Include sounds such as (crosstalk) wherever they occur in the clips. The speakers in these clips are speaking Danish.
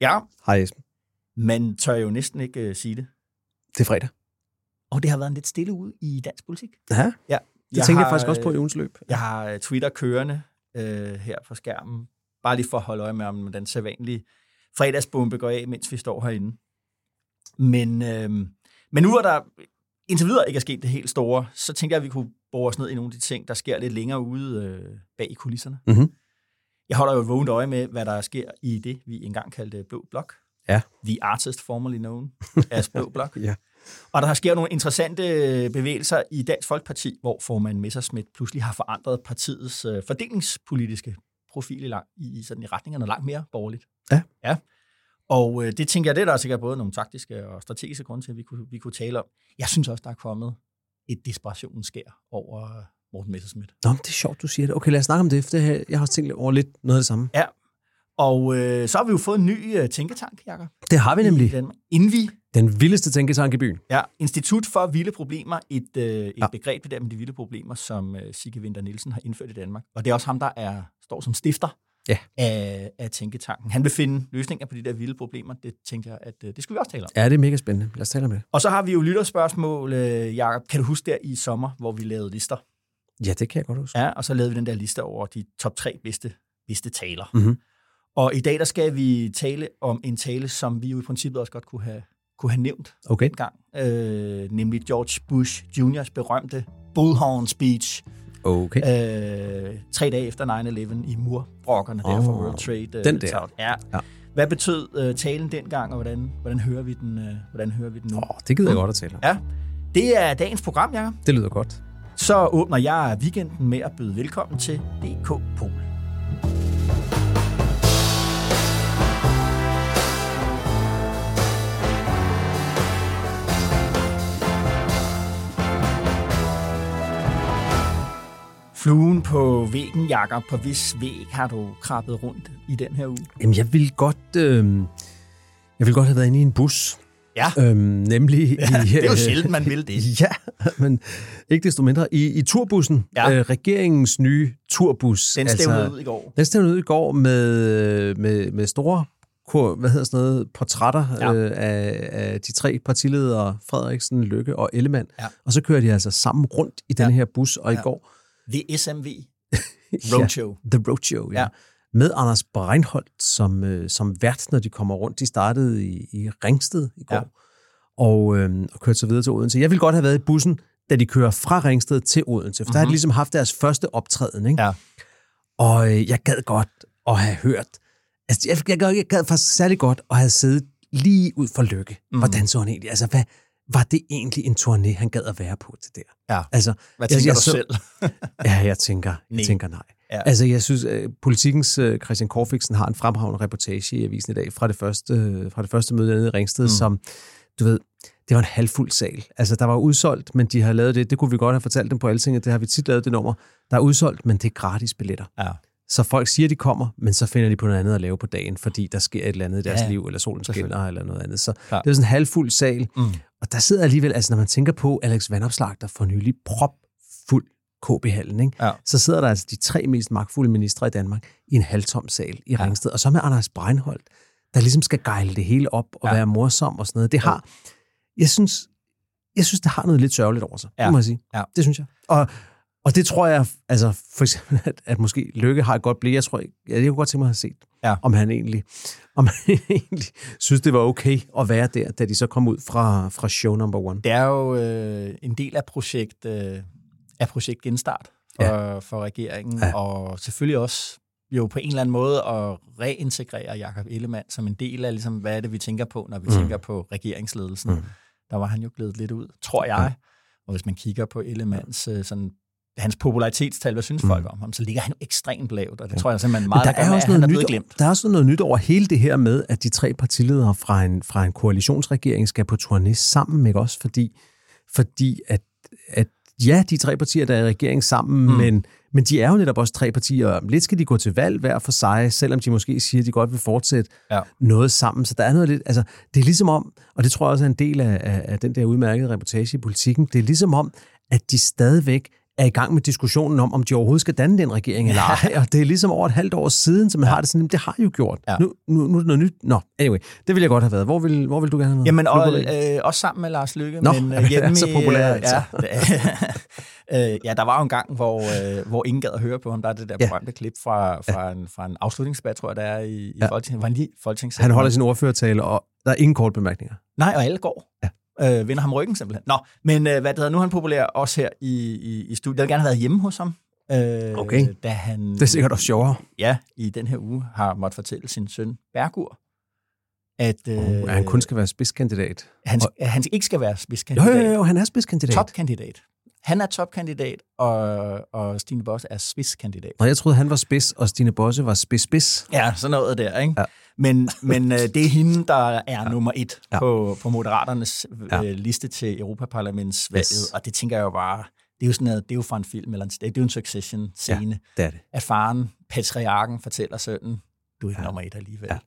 Ja, Hej Esben. man tør jo næsten ikke uh, sige det. Det er fredag. Og det har været en lidt stille ud i dansk politik. Ja, Ja, det tænkte jeg faktisk også på i ugens løb. Jeg har øh, Twitter kørende øh, her på skærmen, bare lige for at holde øje med, om den sædvanlige fredagsbombe går af, mens vi står herinde. Men, øh, men nu er der indtil videre ikke er sket det helt store, så tænker jeg, at vi kunne bore os ned i nogle af de ting, der sker lidt længere ude øh, bag i kulisserne. Mhm. Jeg holder jo et vågent øje med, hvad der sker i det, vi engang kaldte Blå Blok. Ja. The artist formerly known (laughs) as Blå Blok. Ja. Og der sker nogle interessante bevægelser i Dansk Folkeparti, hvor formand Messerschmidt pludselig har forandret partiets øh, fordelingspolitiske profil i, lang, i, sådan i retningerne langt mere borgerligt. Ja. ja. Og øh, det tænker jeg, det er der sikkert både nogle taktiske og strategiske grunde til, at vi kunne, vi kunne tale om. Jeg synes også, der er kommet et desperationens skær over øh, Morten Messerschmidt. Nå, det er sjovt, du siger det. Okay, lad os snakke om det, for det her, jeg har også tænkt over lidt noget af det samme. Ja. Og øh, så har vi jo fået en ny øh, tænketank, Jacob. Det har vi nemlig. Den, Invi, Den vildeste tænketank i byen. ja, Institut for Vilde Problemer, et, øh, et Ja. begreb det der med de vilde problemer, som øh, Sigge Winter Nielsen har indført i Danmark. Og det er også ham, der er, står som stifter Ja. af, af tænketanken. Han vil finde løsninger på de der vilde problemer. Det tænker jeg, at øh, det skulle vi også tale om. Ja, det er mega spændende. Lad os tale om det. Og så har vi jo lytterspørgsmål, øh, Jacob. Kan du huske der i sommer, hvor vi lavede lister? Ja, det kan jeg godt huske. Ja, og så lavede vi den der liste over de top tre bedste, bedste taler. Mhm. Og i dag, der skal vi tale om en tale, som vi jo i princippet også godt kunne have, kunne have nævnt Okay. dengang. Øh, nemlig George Bush Jr.'s berømte Bullhorn speech. Okay. Øh, tre dage efter 9-11 i murbrokkerne der for World Trade. øh, den der. Tower. Ja. Ja. Hvad betød øh, talen dengang, og hvordan, hvordan, hører vi den, øh, hvordan hører vi den nu? Åh, det gider jeg godt at tale om. Ja, det er dagens program, Jacob. Det lyder godt. Så åbner jeg weekenden med at byde velkommen til DK Pol. Fluen på væggen, Jakob. På hvis væg har du krabbet rundt i den her uge? Jamen, jeg vil godt... Øh, jeg vil godt have været inde i en bus. Ja, Øhm, nemlig i, det er jo øh, sjældent, man vil det. (laughs) Ja, men ikke desto mindre. I, i turbussen, Ja. øh, regeringens nye turbus. Den stævnede ud i går. Den stævnede ud i går med, med, med store hvad hedder sådan noget, portrætter Ja. ja. øh, af, af de tre partiledere, Frederiksen, Lykke og Ellemann. Ja. Og så kører de altså sammen rundt i den Ja. her bus, og i Ja. går... The SMV (laughs) Roadshow. Ja, The Roadshow, ja. Ja. Med Anders Breinholt som, øh, som vært, når de kommer rundt. De startede i, i Ringsted i går, Ja. og, øh, og kørte så videre til Odense. Jeg ville godt have været i bussen, da de kører fra Ringsted til Odense, for mm-hmm. der har de ligesom haft deres første optræden, ikke? Ja. Og øh, jeg gad godt at have hørt, altså jeg, jeg, gad, jeg gad faktisk særlig godt at have siddet lige ud for lykke. Mhm. Mm. Hvordan så han egentlig? Altså, hvad, var det egentlig en turné, han gad at være på til der? Ja. Altså, Hvad jeg- tænker jeg du så- selv? (laughs) ja, jeg tænker, jeg tænker nej. Ja. Altså, jeg synes, uh, politikens uh, Christian Korfiksen har en fremragende reportage i avisen i dag fra det første, uh, fra det første møde nede i Ringsted, Mm. som, du ved, det var en halvfuld sal. Altså, der var udsolgt, men de har lavet det. Det kunne vi godt have fortalt dem på Altinget. Det har vi tit lavet det nummer. Der er udsolgt, men det er gratis billetter. Ja. Så folk siger, de kommer, men så finder de på noget andet at lave på dagen, fordi der sker et eller andet i deres Ja, ja, liv, eller solen skinner, eller noget andet. Så Klart. det er sådan en halvfuld sal. Mm. Og der sidder alligevel, altså når man tænker på Alex Vandopslag, der for nylig propfuld KB-hallen, ikke? Ja. så sidder der altså de tre mest magtfulde ministre i Danmark i en halvtom sal i Ja. Ringsted. Og så med Anders Breinholt, der ligesom skal gejle det hele op og Ja. ja. være morsom og sådan noget. Det har, jeg synes, jeg synes, det har noget lidt sørgeligt over sig. Ja. Det må jeg sige. Ja. Det synes jeg. Og, og det tror jeg, altså for eksempel, at, at måske Lykke har et godt blik. Jeg tror, jeg, jeg kunne godt tænke mig at have set, Ja. om han egentlig, om han (laughs) egentlig synes, det var okay at være der, da de så kom ud fra, fra show number one. Det er jo øh, en del af projekt, øh, af projekt Genstart for, ja. for regeringen, ja. Og selvfølgelig også jo på en eller anden måde at reintegrere Jakob Ellemann som en del af, ligesom, hvad er det, vi tænker på, når vi mm. tænker på regeringsledelsen. Mm. Mm. Der var han jo glædet lidt ud, tror jeg. Og hvis man kigger på Ellemanns øh, sådan hans popularitetstal, hvad synes Mm. folk om ham, så ligger han ekstremt lavt, og det tror jeg simpelthen Men meget, der kan er, også at han noget er nyt, glemt. der er også noget nyt over hele det her med, at de tre partiledere fra en, fra en koalitionsregering skal på turné sammen, ikke også? Fordi, fordi at, at ja, de tre partier, der er i regering sammen, mm. men, men de er jo netop også tre partier. Lidt skal de gå til valg hver for sig, selvom de måske siger, at de godt vil fortsætte Ja. noget sammen. Så der er noget lidt, altså, det er ligesom om, og det tror jeg også er en del af, af, af den der udmærkede reportage i politikken, det er ligesom om, at de stadigvæk er i gang med diskussionen om, om de overhovedet skal danne den regering eller ej. Og det er ligesom over et halvt år siden, så man ja. har det sådan, "Jamen, det har I jo gjort. Ja. Nu, nu, nu er det noget nyt. Nå, anyway, det vil jeg godt have været. Hvor vil, hvor vil du gerne have været? Jamen, og, øh, også sammen med Lars Lykke. Nå, men, (laughs) han er så populær, altså. Ja, (laughs) øh, ja, der var jo en gang, hvor, øh, hvor ingen gad at høre på ham. Der er det der Ja. berømte klip fra, fra, en, fra en afslutningsdebat, tror jeg, der er i, i Ja. Folketinget. Var han lige Folketingssalen? Han holder sin ordførertale, og der er ingen kort bemærkninger. Nej, og alle går. Ja. Øh, vinder ham ryggen simpelthen. Nå, men øh, hvad det hedder, nu er han populær også her i, i, i studiet. Jeg vil gerne have været hjemme hos ham. Øh, Okay. Da han, Det er sikkert også sjovere. Ja, i den her uge har måttet fortælle sin søn Bergur, at øh, Uh, at han kun skal være spidskandidat. han, at han ikke skal være Jo, spidskandidat. jo, jo, han er spidskandidat. Topkandidat. Han er topkandidat, og, og Stine Bosse er spidskandidat. Nå, jeg troede, han var spids, og Stine Bosse var spids-spids. Ja, sådan noget der, ikke? Ja. Men, men øh, det er hende, der er ja. nummer et Ja. ja. på, på Moderaternes Ja. øh, liste til Europaparlamentsvalget, Yes. og det tænker jeg jo bare, det er jo sådan noget, det er jo fra en film, eller en, det er jo en Succession-scene, Det er det. at faren, patriarken, fortæller sønnen, du er ikke Ja. ja. nummer et alligevel. Ja.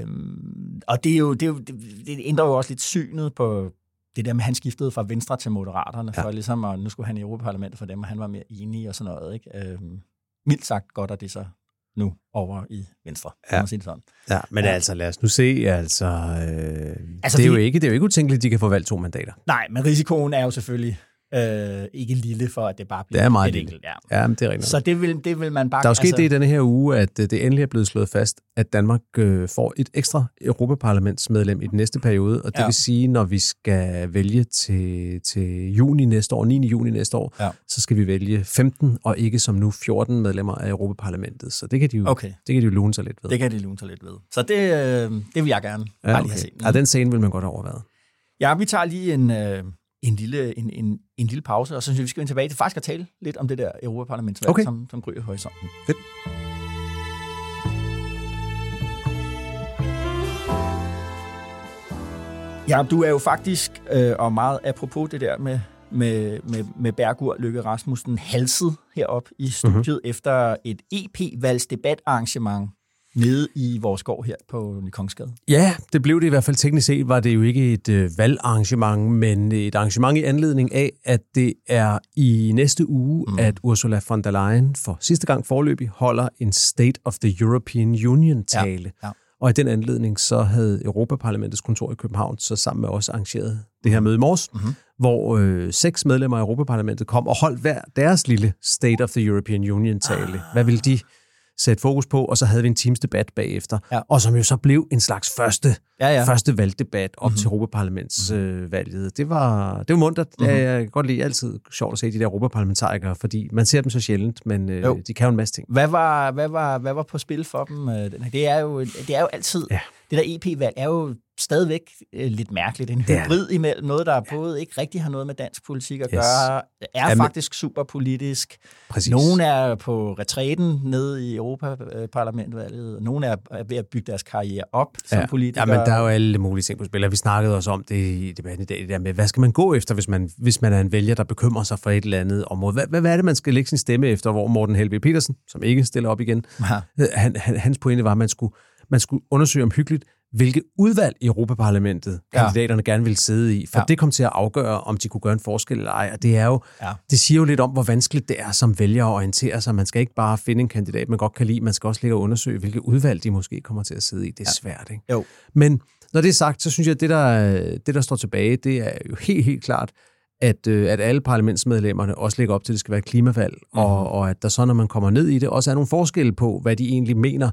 Øhm, og det, er jo, det, er jo, det ændrer jo også lidt synet på det der med, at han skiftede fra Venstre til Moderaterne, Ja. for ligesom, at nu skulle han i Europaparlamentet for dem, og han var mere enig og sådan noget. Ikke? Øhm, mildt sagt godt er det så nu over i Venstre, kan Ja. man sige det sådan. Ja, men Ja. altså, lad os nu se. Altså, øh, Altså, det, er jo vi- ikke, det er jo ikke utænkeligt, at de kan få valgt to mandater. Nej, men risikoen er jo selvfølgelig øh, ikke lille for, at det bare bliver Det er meget et lille. enkelt. Ja. Ja, men det er rigtigt. Så det vil, det vil man bare... Der er jo sket altså, det i denne her uge, at øh, det endelig er blevet slået fast, at Danmark øh, får et ekstra Europaparlamentsmedlem i den næste periode, og det ja. Vil sige, når vi skal vælge til, til juni næste år, 9. juni næste år, Ja. så skal vi vælge 15 og ikke som nu 14 medlemmer af Europaparlamentet. Så det kan de jo, Okay, det kan de jo lune sig lidt ved. det kan de lune sig lidt ved. Så det, øh, det vil jeg gerne ja, bare okay. lige have set. ja, den scene vil man godt have overvejet. Ja, vi tager lige en, øh, en, lille, en, en, en lille pause, og så synes jeg, vi skal vende tilbage til faktisk at tale lidt om det der Europaparlamentsvalg, Okay. som, som gryder i horisonten. Fedt. Ja, du er jo faktisk, øh, og meget apropos det der med, med, med, med Bergur Lykke Rasmussen, halset herop i studiet Mhm. mm-hmm. efter et EP-valgsdebatarrangement nede i vores gård her på Nykongsgade. Ja, det blev det i hvert fald teknisk set, var det jo ikke et øh, valgarrangement, men et arrangement i anledning af, at det er i næste uge, mm. at Ursula von der Leyen for sidste gang forløbig holder en State of the European Union-tale. Ja, ja. Og i den anledning så havde Europaparlamentets kontor i København så sammen med os arrangeret det her møde i morges, Mhm. hvor øh, seks medlemmer af Europaparlamentet kom og holdt hver deres lille State of the European Union-tale. Hvad ville de sætte fokus på? Og så havde vi en teams debat bagefter, Ja. og som jo så blev en slags første Ja, ja. første valgdebat op Mhm. mm-hmm. til Europaparlamentsvalget. Det var, det var muntert. Mhm. Mm-hmm. Jeg kan godt lide altid sjovt at se de der europaparlamentarikere, fordi man ser dem så sjældent, men øh, Jo. de kan jo en masse ting. Hvad var, hvad var, hvad var på spil for dem? øh? Det er jo, det er jo altid, Ja. Det der EP-valg er jo stadigvæk øh, lidt mærkeligt. En Det hybrid imellem noget, der både ikke rigtig har noget med dansk politik at Yes. gøre, er Jamen- faktisk super politisk. Præcis. Nogen er på retræten nede i Europaparlamentvalget, og nogen er ved at bygge deres karriere op som ja. politikere. Ja, men der er jo alle mulige ting på spil, og vi snakkede også om det i debatten i dag, det der med, hvad skal man gå efter, hvis man, hvis man er en vælger, der bekymrer sig for et eller andet område? Hvad, hvad, hvad er det, man skal lægge sin stemme efter, hvor Morten Helve Petersen, som ikke stiller op igen, Ja. Øh, Han, han, hans pointe var, at man skulle, man skulle undersøge omhyggeligt, hvilke udvalg i Europaparlamentet Ja. kandidaterne gerne ville sidde i, for Ja. ja. det kom til at afgøre, om de kunne gøre en forskel eller ej. Og det er jo, Ja. det siger jo lidt om, hvor vanskeligt det er som vælger at orientere sig. Man skal ikke bare finde en kandidat, man godt kan lide, man skal også ligge og undersøge, hvilke udvalg de måske kommer til at sidde i. Det er ja. svært, ikke? Jo. Men når det er sagt, så synes jeg, at det der, det, der står tilbage, det er jo helt, helt klart, at, øh, at alle parlamentsmedlemmerne også lægger op til, at det skal være et klimavalg, Mhm. mm. og, og at der så, når man kommer ned i det, også er nogle forskelle på, hvad de egentlig mener,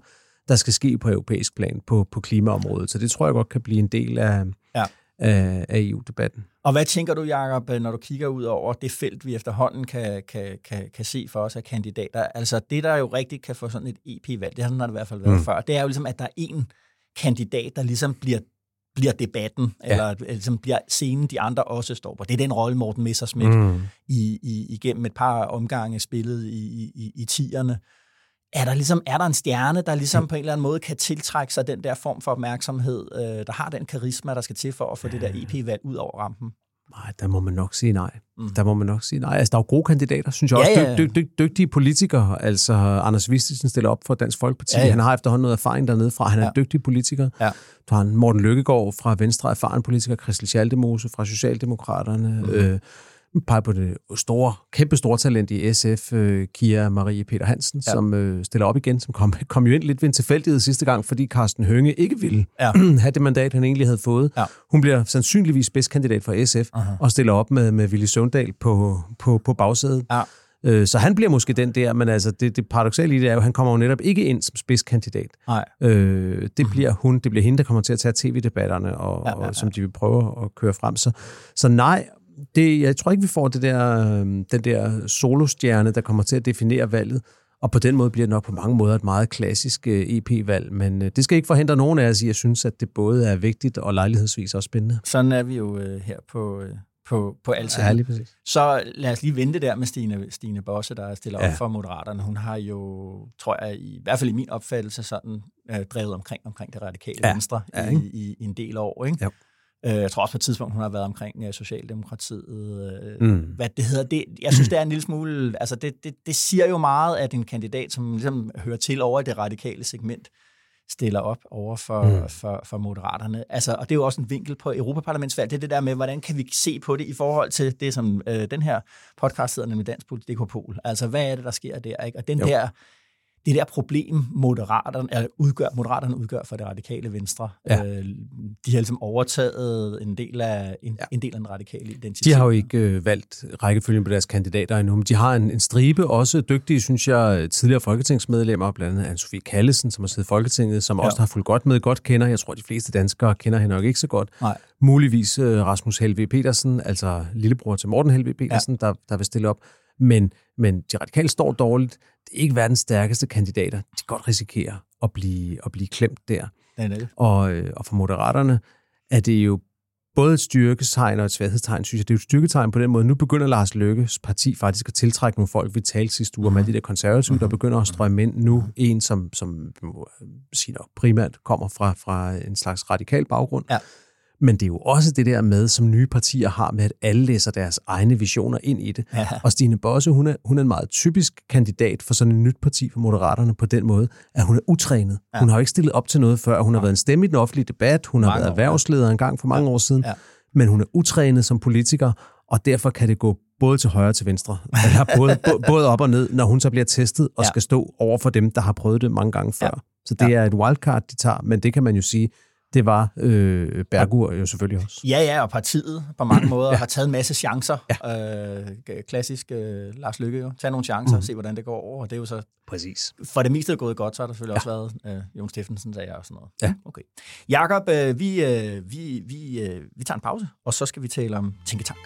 der skal ske på europæisk plan på, på klimaområdet. Så det tror jeg godt kan blive en del af, Ja. af, af EU-debatten. Og hvad tænker du, Jacob, når du kigger ud over det felt, vi efterhånden kan, kan, kan, kan se for os af kandidater? Altså det, der jo rigtig kan få sådan et EP-valg, det har sådan det i hvert fald været mm. før, det er jo ligesom, at der er en kandidat, der ligesom bliver bliver debatten, ja. eller ligesom bliver scenen, de andre også står på. Det er den rolle, Morten Messersmith mm. i, i, igennem et par omgange spillet i, i, i tierne. Er der, ligesom, er der en stjerne, der ligesom på en eller anden måde kan tiltrække sig den der form for opmærksomhed, øh, der har den karisma, der skal til for at få ja. det der EP-valg ud over rampen? Nej, der må man nok sige nej. Mm. Der må man nok sige nej. Altså, der er jo gode kandidater, synes jeg ja, også. Dy- dy- dy- dygtige politikere. Altså, Anders Vistisen stiller op for Dansk Folkeparti. Ja, ja. Han har efterhånden noget erfaring dernede fra. Han er ja. en dygtig politiker. Ja. Du har Morten Lykkegaard fra Venstre, erfaren politiker. Christel Schaldemose fra Socialdemokraterne. Mm. Øh, peger på det store, kæmpe store talent i SF, øh, Kia Marie Peter Hansen, ja. som øh, stiller op igen, som kom, kom jo ind lidt ved en tilfældighed sidste gang, fordi Carsten Hønge ikke ville ja. (clears throat) have det mandat, han egentlig havde fået. Ja. Hun bliver sandsynligvis spidskandidat for SF, uh-huh. og stiller op med, med Willy Søvndal på, på, på bagsædet. Ja. Øh, så han bliver måske den der, men altså det, det paradoxale i det er jo, at han kommer jo netop ikke ind som spidskandidat. Nej. Øh, det bliver hun, det bliver hende, der kommer til at tage tv-debatterne, og, ja, ja, ja. og som de vil prøve at køre frem. Så, så nej, det, jeg tror ikke, vi får det der, øhm, den der solostjerne, der kommer til at definere valget. Og på den måde bliver det nok på mange måder et meget klassisk øh, EP-valg. Men øh, det skal ikke forhindre nogen af os i, at jeg synes, at det både er vigtigt og lejlighedsvis også spændende. Sådan er vi jo øh, her på, på, på altid. Ja, lige præcis. Så lad os lige vente der med Stine, Stine Bosse, der stiller ja. op for Moderaterne. Hun har jo, tror jeg, i, i hvert fald i min opfattelse, sådan øh, drevet omkring, omkring det radikale ja. venstre ja, i, i, i en del år. Ikke? Ja. Øh, jeg tror også på et tidspunkt, hun har været omkring uh, Socialdemokratiet. Uh, mm. Hvad det hedder. Det, jeg synes, (clears throat) det er en lille smule... Altså, det, det, det siger jo meget, at en kandidat, som ligesom hører til over i det radikale segment, stiller op over for, mm. for, for moderaterne. Altså, og det er jo også en vinkel på Europaparlamentsvalg. Det er det der med, hvordan kan vi se på det i forhold til det, som øh, den her podcast hedder, nemlig Dansk Politik Pol. Altså, hvad er det, der sker der? Ikke? Og den jo. der det der problem, moderaterne, eller udgør, moderaterne udgør for det radikale venstre. Ja. Øh, de har ligesom overtaget en del af, en, ja. en del af den radikale identitet. De har jo ikke øh, valgt rækkefølgen på deres kandidater endnu, men de har en, en stribe, også dygtige, synes jeg, tidligere folketingsmedlemmer, blandt andet Anne-Sophie Kallesen, som har siddet i Folketinget, som ja. også har fulgt godt med, godt kender. Jeg tror, de fleste danskere kender hende nok ikke så godt. Nej. Muligvis øh, Rasmus Helve Petersen, altså lillebror til Morten Helve Petersen, ja. der, der vil stille op. Men, men de radikale står dårligt. Det er ikke verdens stærkeste kandidater. De kan godt risikere at blive, at blive klemt der. Ja, det. Og, øh, og for moderaterne er det jo både et styrketegn og et svaghedstegn, synes jeg. Det er jo et styrketegn på den måde. Nu begynder Lars Løkkes parti faktisk at tiltrække nogle folk, vi talte sidste uge om alle de der konservative, der begynder at strømme ind nu. En, som, som siger primært kommer fra, fra en slags radikal baggrund. Ja men det er jo også det der med, som nye partier har med, at alle læser deres egne visioner ind i det. Ja. Og Stine Bosse, hun er, hun er en meget typisk kandidat for sådan et nyt parti for Moderaterne på den måde, at hun er utrænet. Ja. Hun har jo ikke stillet op til noget før. Hun har været en stemme i den offentlige debat. Hun mange har været erhvervsleder en gang for mange ja. år siden. Ja. Men hun er utrænet som politiker, og derfor kan det gå både til højre og til venstre. Eller både, (laughs) både op og ned, når hun så bliver testet og ja. skal stå over for dem, der har prøvet det mange gange før. Ja. Så det ja. er et wildcard, de tager, men det kan man jo sige, det var øh, Bergur jo selvfølgelig også. Ja, ja, og partiet på mange (clears throat) måder ja. har taget en masse chancer. Ja. Øh, klassisk øh, Lars Lykke jo. Tag nogle chancer og mm. se, hvordan det går over. Og det er jo så... Præcis. For det meste er gået godt, så har der selvfølgelig ja. også været øh, Jon Steffensen, sagde jeg og sådan noget. Ja. Okay. Jakob, øh, vi, øh, vi, vi, øh, vi tager en pause, og så skal vi tale om tænketank.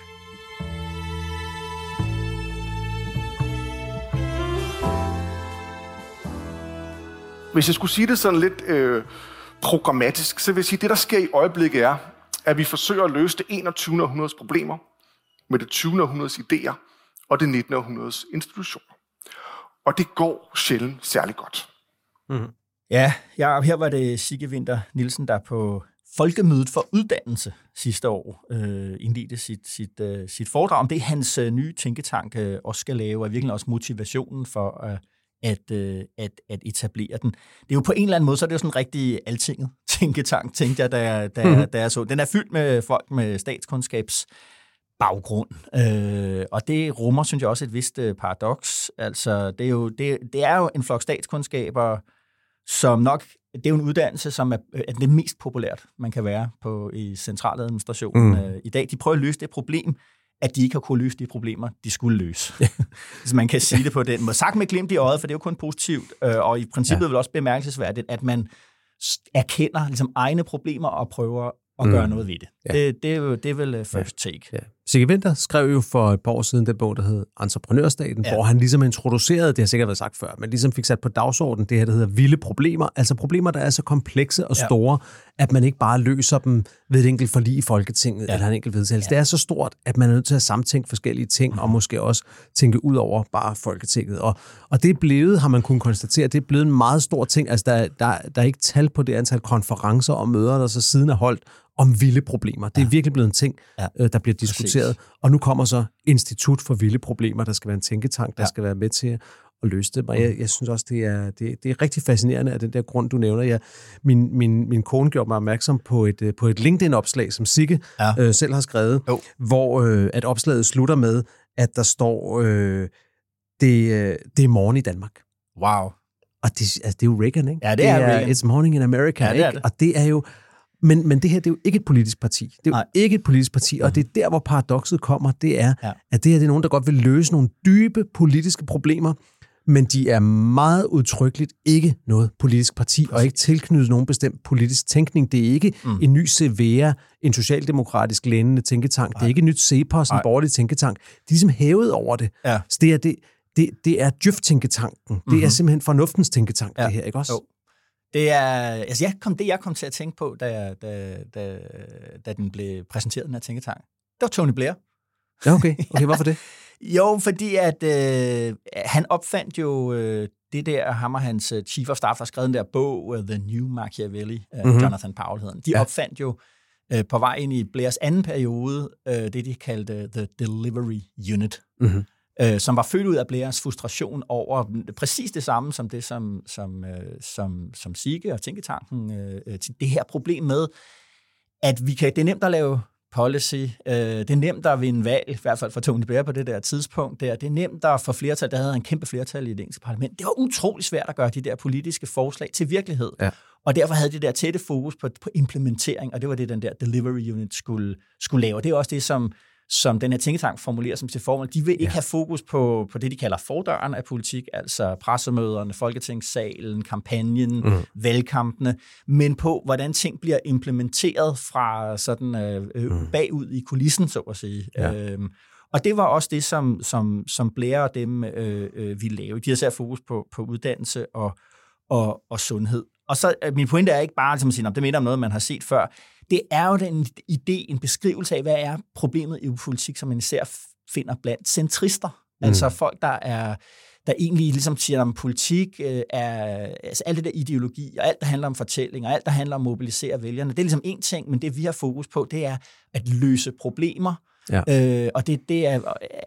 Hvis jeg skulle sige det sådan lidt... Øh programmatisk, så vil jeg sige, at det, der sker i øjeblikket, er, at vi forsøger at løse det 21. århundredes problemer med det 20. århundredes idéer og det 19. århundredes institutioner. Og det går sjældent særlig godt. Mm-hmm. Ja, ja, her var det Sigge Winter Nielsen, der på Folkemødet for Uddannelse sidste år øh, indledte sit, sit, øh, sit foredrag om det, hans øh, nye tænketank øh, også skal lave, og virkelig også motivationen for øh, at, øh, at, at etablere den. Det er jo på en eller anden måde, så er det jo sådan en rigtig altinget (laughs) tænketank, tænkte jeg, da jeg, da, mm. da jeg så. Den er fyldt med folk med statskundskabs baggrund. Øh, og det rummer, synes jeg, også et vist øh, paradoks. Altså, det er, jo, det, det er jo en flok statskundskaber, som nok, det er jo en uddannelse, som er, er det mest populært, man kan være på i centraladministrationen mm. øh, i dag. De prøver at løse det problem, at de ikke har kunne løse de problemer, de skulle løse. (laughs) Hvis man kan sige det på den måde. Sagt med glimt i øjet, for det er jo kun positivt, øh, og i princippet ja. vil også bemærkelsesværdigt, at man erkender ligesom egne problemer og prøver at gøre mm. noget ved det. Ja. det. Det er jo det er vel uh, first take. Ja. Sigge Winter skrev jo for et par år siden den bog, der hed Entreprenørstaten, ja. hvor han ligesom introducerede, det har sikkert været sagt før, men ligesom fik sat på dagsordenen det her, der hedder vilde problemer. Altså problemer, der er så komplekse og store, ja. at man ikke bare løser dem ved et enkelt forlig i Folketinget ja. eller en enkelt vedtagelse. Ja. Det er så stort, at man er nødt til at samtænke forskellige ting, mm. og måske også tænke ud over bare Folketinget. Og, og det er blevet, har man kunnet konstatere, det er blevet en meget stor ting. Altså der, der, der er ikke tal på det antal konferencer og møder, der så siden er holdt om vilde problemer. Det er ja. virkelig blevet en ting, ja. Øh, der bliver diskuteret. Præcis. Og nu kommer så Institut for Vilde Problemer, der skal være en tænketank, der ja. skal være med til at løse det. Og jeg, mm. jeg synes også, det er, det, det er rigtig fascinerende af den der grund, du nævner. Jeg, min, min, min kone gjorde mig opmærksom på et, øh, på et LinkedIn-opslag, som Sigge ja. øh, selv har skrevet, jo. hvor øh, at opslaget slutter med, at der står, øh, det, øh, det er morgen i Danmark. Wow. Og det, altså, det er jo Reagan, ikke? Ja, det, det er, er Reagan. It's morning in America, ja, det ikke? Er det. Og det er jo men, men det her, det er jo ikke et politisk parti. Det er jo Nej. ikke et politisk parti, og det er der, hvor paradokset kommer, det er, ja. at det her det er nogen, der godt vil løse nogle dybe politiske problemer, men de er meget udtrykkeligt ikke noget politisk parti, og ikke tilknyttet nogen bestemt politisk tænkning. Det er ikke mm. en ny CVA, en socialdemokratisk lændende tænketank. Nej. Det er ikke et nyt CEPOS, en borgerlig tænketank. De er ligesom hævet over det. Ja. Så det er, det, det, det er Djøf-tænketanken. Mm-hmm. Det er mhm. simpelthen fornuftens tænketank, ja. det her, ikke også? Jo. Det er, altså jeg kom, det, jeg kom til at tænke på, da, da, da, da den blev præsenteret, den her tænketank, det var Tony Blair. Ja, okay. (laughs) okay hvorfor det? jo, fordi at øh, han opfandt jo øh, det der, ham og hans øh, chief of staff, der skrev den der bog, uh, The New Machiavelli, uh, mm-hmm. Jonathan Powell hedder De ja. opfandt jo øh, på vej ind i Blairs anden periode, øh, det de kaldte The Delivery Unit. Mm-hmm øh, som var født ud af Blairs frustration over præcis det samme som det, som, som, øh, som, som Sigge og Tænketanken, øh, øh det her problem med, at vi kan, det er nemt at lave policy. Øh, det er nemt at vinde valg, i hvert fald for Tony Blair på det der tidspunkt der. Det er nemt at få flertal. Der havde en kæmpe flertal i det engelske parlament. Det var utrolig svært at gøre de der politiske forslag til virkelighed. Ja. Og derfor havde det der tætte fokus på, på implementering, og det var det, den der delivery unit skulle, skulle lave. Og det er også det, som som den her tænketank formulerer som sit formål. De vil ikke ja. have fokus på, på det, de kalder fordøren af politik, altså pressemøderne, folketingssalen, kampagnen, mm. valgkampene, men på, hvordan ting bliver implementeret fra sådan øh, øh, mm. bagud i kulissen, så at sige. Ja. Øhm, og det var også det, som, som, som Blair og dem øh, øh, ville lave. De har sat fokus på, på uddannelse og, og, og sundhed. Og så øh, min pointe er ikke bare ligesom at sige, det minder om noget, man har set før det er jo den idé, en beskrivelse af, hvad er problemet i politik, som man især finder blandt centrister. Mm. Altså folk, der er der egentlig ligesom siger, om politik øh, er, altså alt det der ideologi, og alt, der handler om fortælling, og alt, der handler om at mobilisere vælgerne, det er ligesom en ting, men det vi har fokus på, det er at løse problemer, Ja. Øh, og det, det er,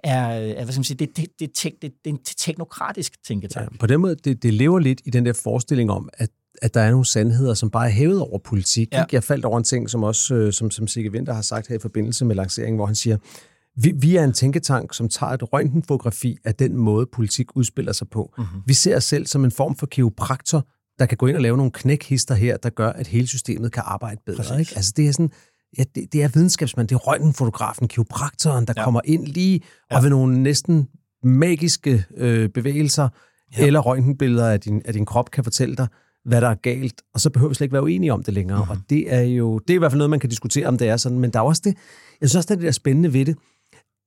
er, er hvad skal man sige, det, det, det, det, det, det er en teknokratisk tænketank. Ja, på den måde, det, det lever lidt i den der forestilling om, at at der er nogle sandheder, som bare er hævet over politik. Ja. Jeg faldt over en ting, som også øh, som, som Sigge Winter har sagt her i forbindelse med lanceringen, hvor han siger, vi, vi er en tænketank, som tager et røntgenfotografi af den måde, politik udspiller sig på. Mm-hmm. Vi ser os selv som en form for kiropraktor, der kan gå ind og lave nogle knækhister her, der gør, at hele systemet kan arbejde bedre. Ikke? Altså det er sådan, ja, det, det er videnskabsmand, det er røntgenfotografen, kiropraktoren, der ja. kommer ind lige ja. og ved nogle næsten magiske øh, bevægelser, ja. eller røntgenbilleder af din, af din krop kan fortælle dig, hvad der er galt, og så behøver vi slet ikke være uenige om det længere. Mm-hmm. Og det er jo, det er i hvert fald noget, man kan diskutere, om det er sådan, men der er også det, jeg synes også, det er det der spændende ved det,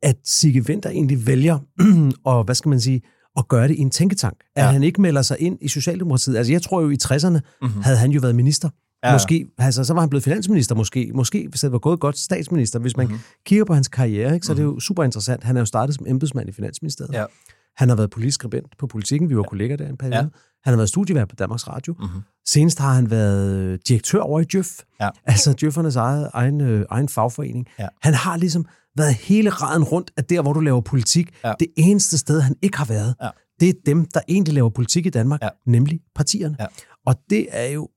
at Sigge Winter egentlig vælger, (clears throat) og hvad skal man sige, at gøre det i en tænketank. At ja. han ikke melder sig ind i Socialdemokratiet. Altså jeg tror jo, i 60'erne mm-hmm. havde han jo været minister. Ja. Måske, altså, så var han blevet finansminister måske. Måske, hvis det var gået godt, statsminister. Hvis man mm-hmm. kigger på hans karriere, ikke, så mm-hmm. er det jo mhm. super interessant. Han er jo startet som embedsmand i Finansministeriet. Ja. Han har været politisk skribent på politikken. Vi var ja. kolleger der en periode. Ja. Han har været studievært på Danmarks Radio. Mm-hmm. Senest har han været direktør over i Djøf. Ja. Altså Djøffernes eget, egen, øh, egen fagforening. Ja. Han har ligesom været hele raden rundt af der, hvor du laver politik. Ja. Det eneste sted, han ikke har været, ja. det er dem, der egentlig laver politik i Danmark, ja. nemlig partierne. Ja. Og det er jo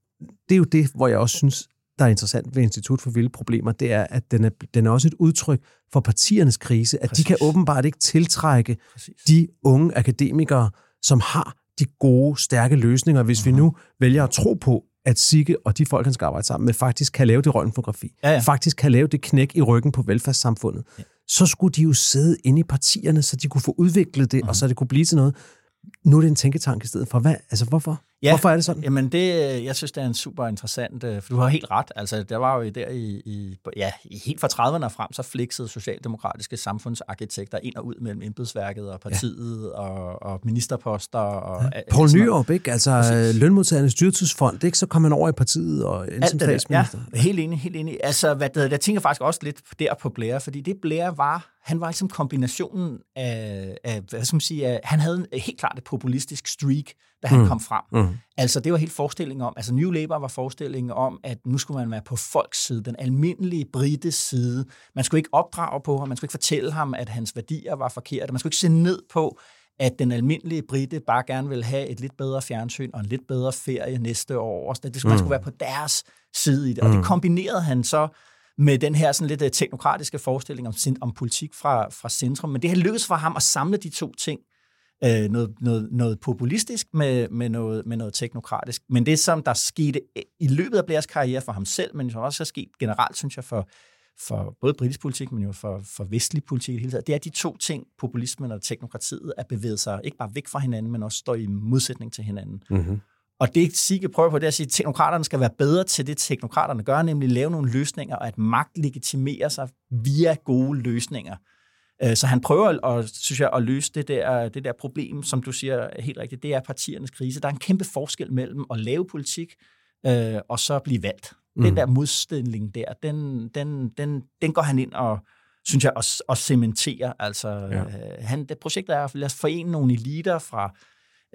det er jo det, hvor jeg også synes, der er interessant ved Institut for Vilde Problemer, det er, at den er, den er også et udtryk for partiernes krise, at Præcis. de kan åbenbart ikke tiltrække Præcis. de unge akademikere, som har de gode, stærke løsninger, hvis vi mhm. nu vælger at tro på, at Sigge og de folk, han skal arbejde sammen med, faktisk kan lave det røntgenfotografi, ja, ja. faktisk kan lave det knæk i ryggen på velfærdssamfundet, ja. så skulle de jo sidde inde i partierne, så de kunne få udviklet det, mm. og så det kunne blive til noget. Nu er det en tænketank i stedet for. Hvad, altså, hvorfor? Ja, hvorfor er det sådan? Jamen, det, jeg synes, det er en super interessant, øh, for du har helt ret. Altså, der var jo der i, i ja, helt fra 30'erne frem, så fliksede socialdemokratiske samfundsarkitekter ind og ud mellem embedsværket og partiet ja. og, og ministerposter. Og, ja. Poul Nyrup, ikke? Altså, Præcis. lønmodtagernes dyrtidsfond, ikke? Så kom man over i partiet og ind som statsminister. Ja, helt enig, helt enig. Altså, hvad det, jeg tænker faktisk også lidt der på Blair, fordi det Blair var han var ligesom kombinationen af, af hvad skal man sige, af, han havde helt klart et populistisk streak, da han mm. kom frem. Mm. Altså det var helt forestillingen om, altså New Labour var forestillingen om, at nu skulle man være på folks side, den almindelige brites side. Man skulle ikke opdrage på ham, man skulle ikke fortælle ham, at hans værdier var forkerte, man skulle ikke se ned på, at den almindelige brite bare gerne vil have et lidt bedre fjernsyn og en lidt bedre ferie næste år. Det skulle, mm. Man skulle være på deres side i det. Og det mm. kombinerede han så med den her sådan lidt øh, teknokratiske forestilling om, om politik fra, fra centrum. Men det har lykkedes for ham at samle de to ting. Øh, noget, noget, noget populistisk med, med, noget, med noget teknokratisk. Men det, som der skete i løbet af Blairs karriere for ham selv, men som også er sket generelt, synes jeg, for, for både britisk politik, men jo for, for vestlig politik i det hele taget, det er de to ting, populismen og teknokratiet, at bevæge sig ikke bare væk fra hinanden, men også står i modsætning til hinanden. Mm-hmm. Og det Sigge prøver på, det er at sige, at teknokraterne skal være bedre til det, teknokraterne gør, nemlig lave nogle løsninger, og at magt legitimerer sig via gode løsninger. Øh, så han prøver, at, synes jeg, at løse det der, det der problem, som du siger helt rigtigt, det er partiernes krise. Der er en kæmpe forskel mellem at lave politik øh, og så blive valgt. Mm. Den der modstilling der, den, den, den, den går han ind og, synes jeg, og, og cementerer. Altså, ja. øh, han, det projekt er at forene nogle eliter fra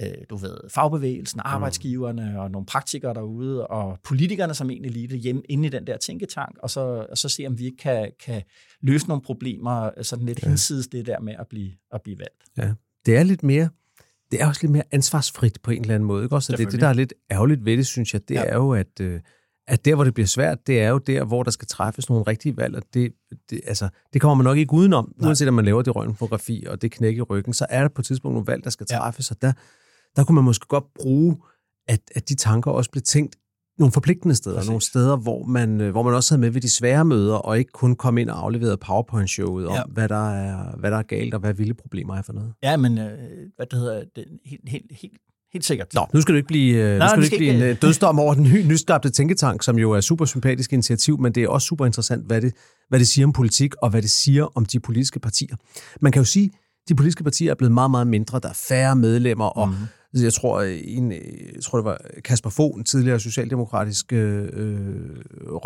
øh, du ved, fagbevægelsen, mm. arbejdsgiverne mm. og nogle praktikere derude, og politikerne som egentlig lige hjemme inde i den der tænketank, og så, og så se, om vi ikke kan, kan løse nogle problemer, sådan lidt ja. hinsides det der med at blive, at blive valgt. Ja, det er lidt mere, det er også lidt mere ansvarsfrit på en eller anden måde, ikke også? det er det, der er lidt ærgerligt ved det, synes jeg, det ja. er jo, at, øh, at der, hvor det bliver svært, det er jo der, hvor der skal træffes nogle rigtige valg, og det, det, altså, det kommer man nok ikke udenom, Nej. uanset om man laver det røntgenfotografi og det knæk i ryggen, så er der på et tidspunkt nogle valg, der skal træffes, ja. og der, der kunne man måske godt bruge, at, at de tanker også blev tænkt nogle forpligtende steder, Præcis. nogle steder, hvor man, øh, hvor man også havde med ved de svære møder, og ikke kun kom ind og afleverede PowerPoint-showet om, ja. hvad, der er, hvad der er galt, og hvad vilde problemer er for noget. Ja, men øh, hvad det hedder, det, helt, helt, helt, helt sikkert. Nå, nu skal det ikke blive, øh, Nej, nu skal det ikke blive ikke... en dødsdom over den nyskabte tænketank, som jo er super sympatisk initiativ, men det er også super interessant, hvad det, hvad det siger om politik, og hvad det siger om de politiske partier. Man kan jo sige, de politiske partier er blevet meget, meget mindre. Der er færre medlemmer, og mm. Jeg tror, en, jeg tror, det var Kasper Fogh, en tidligere socialdemokratisk øh,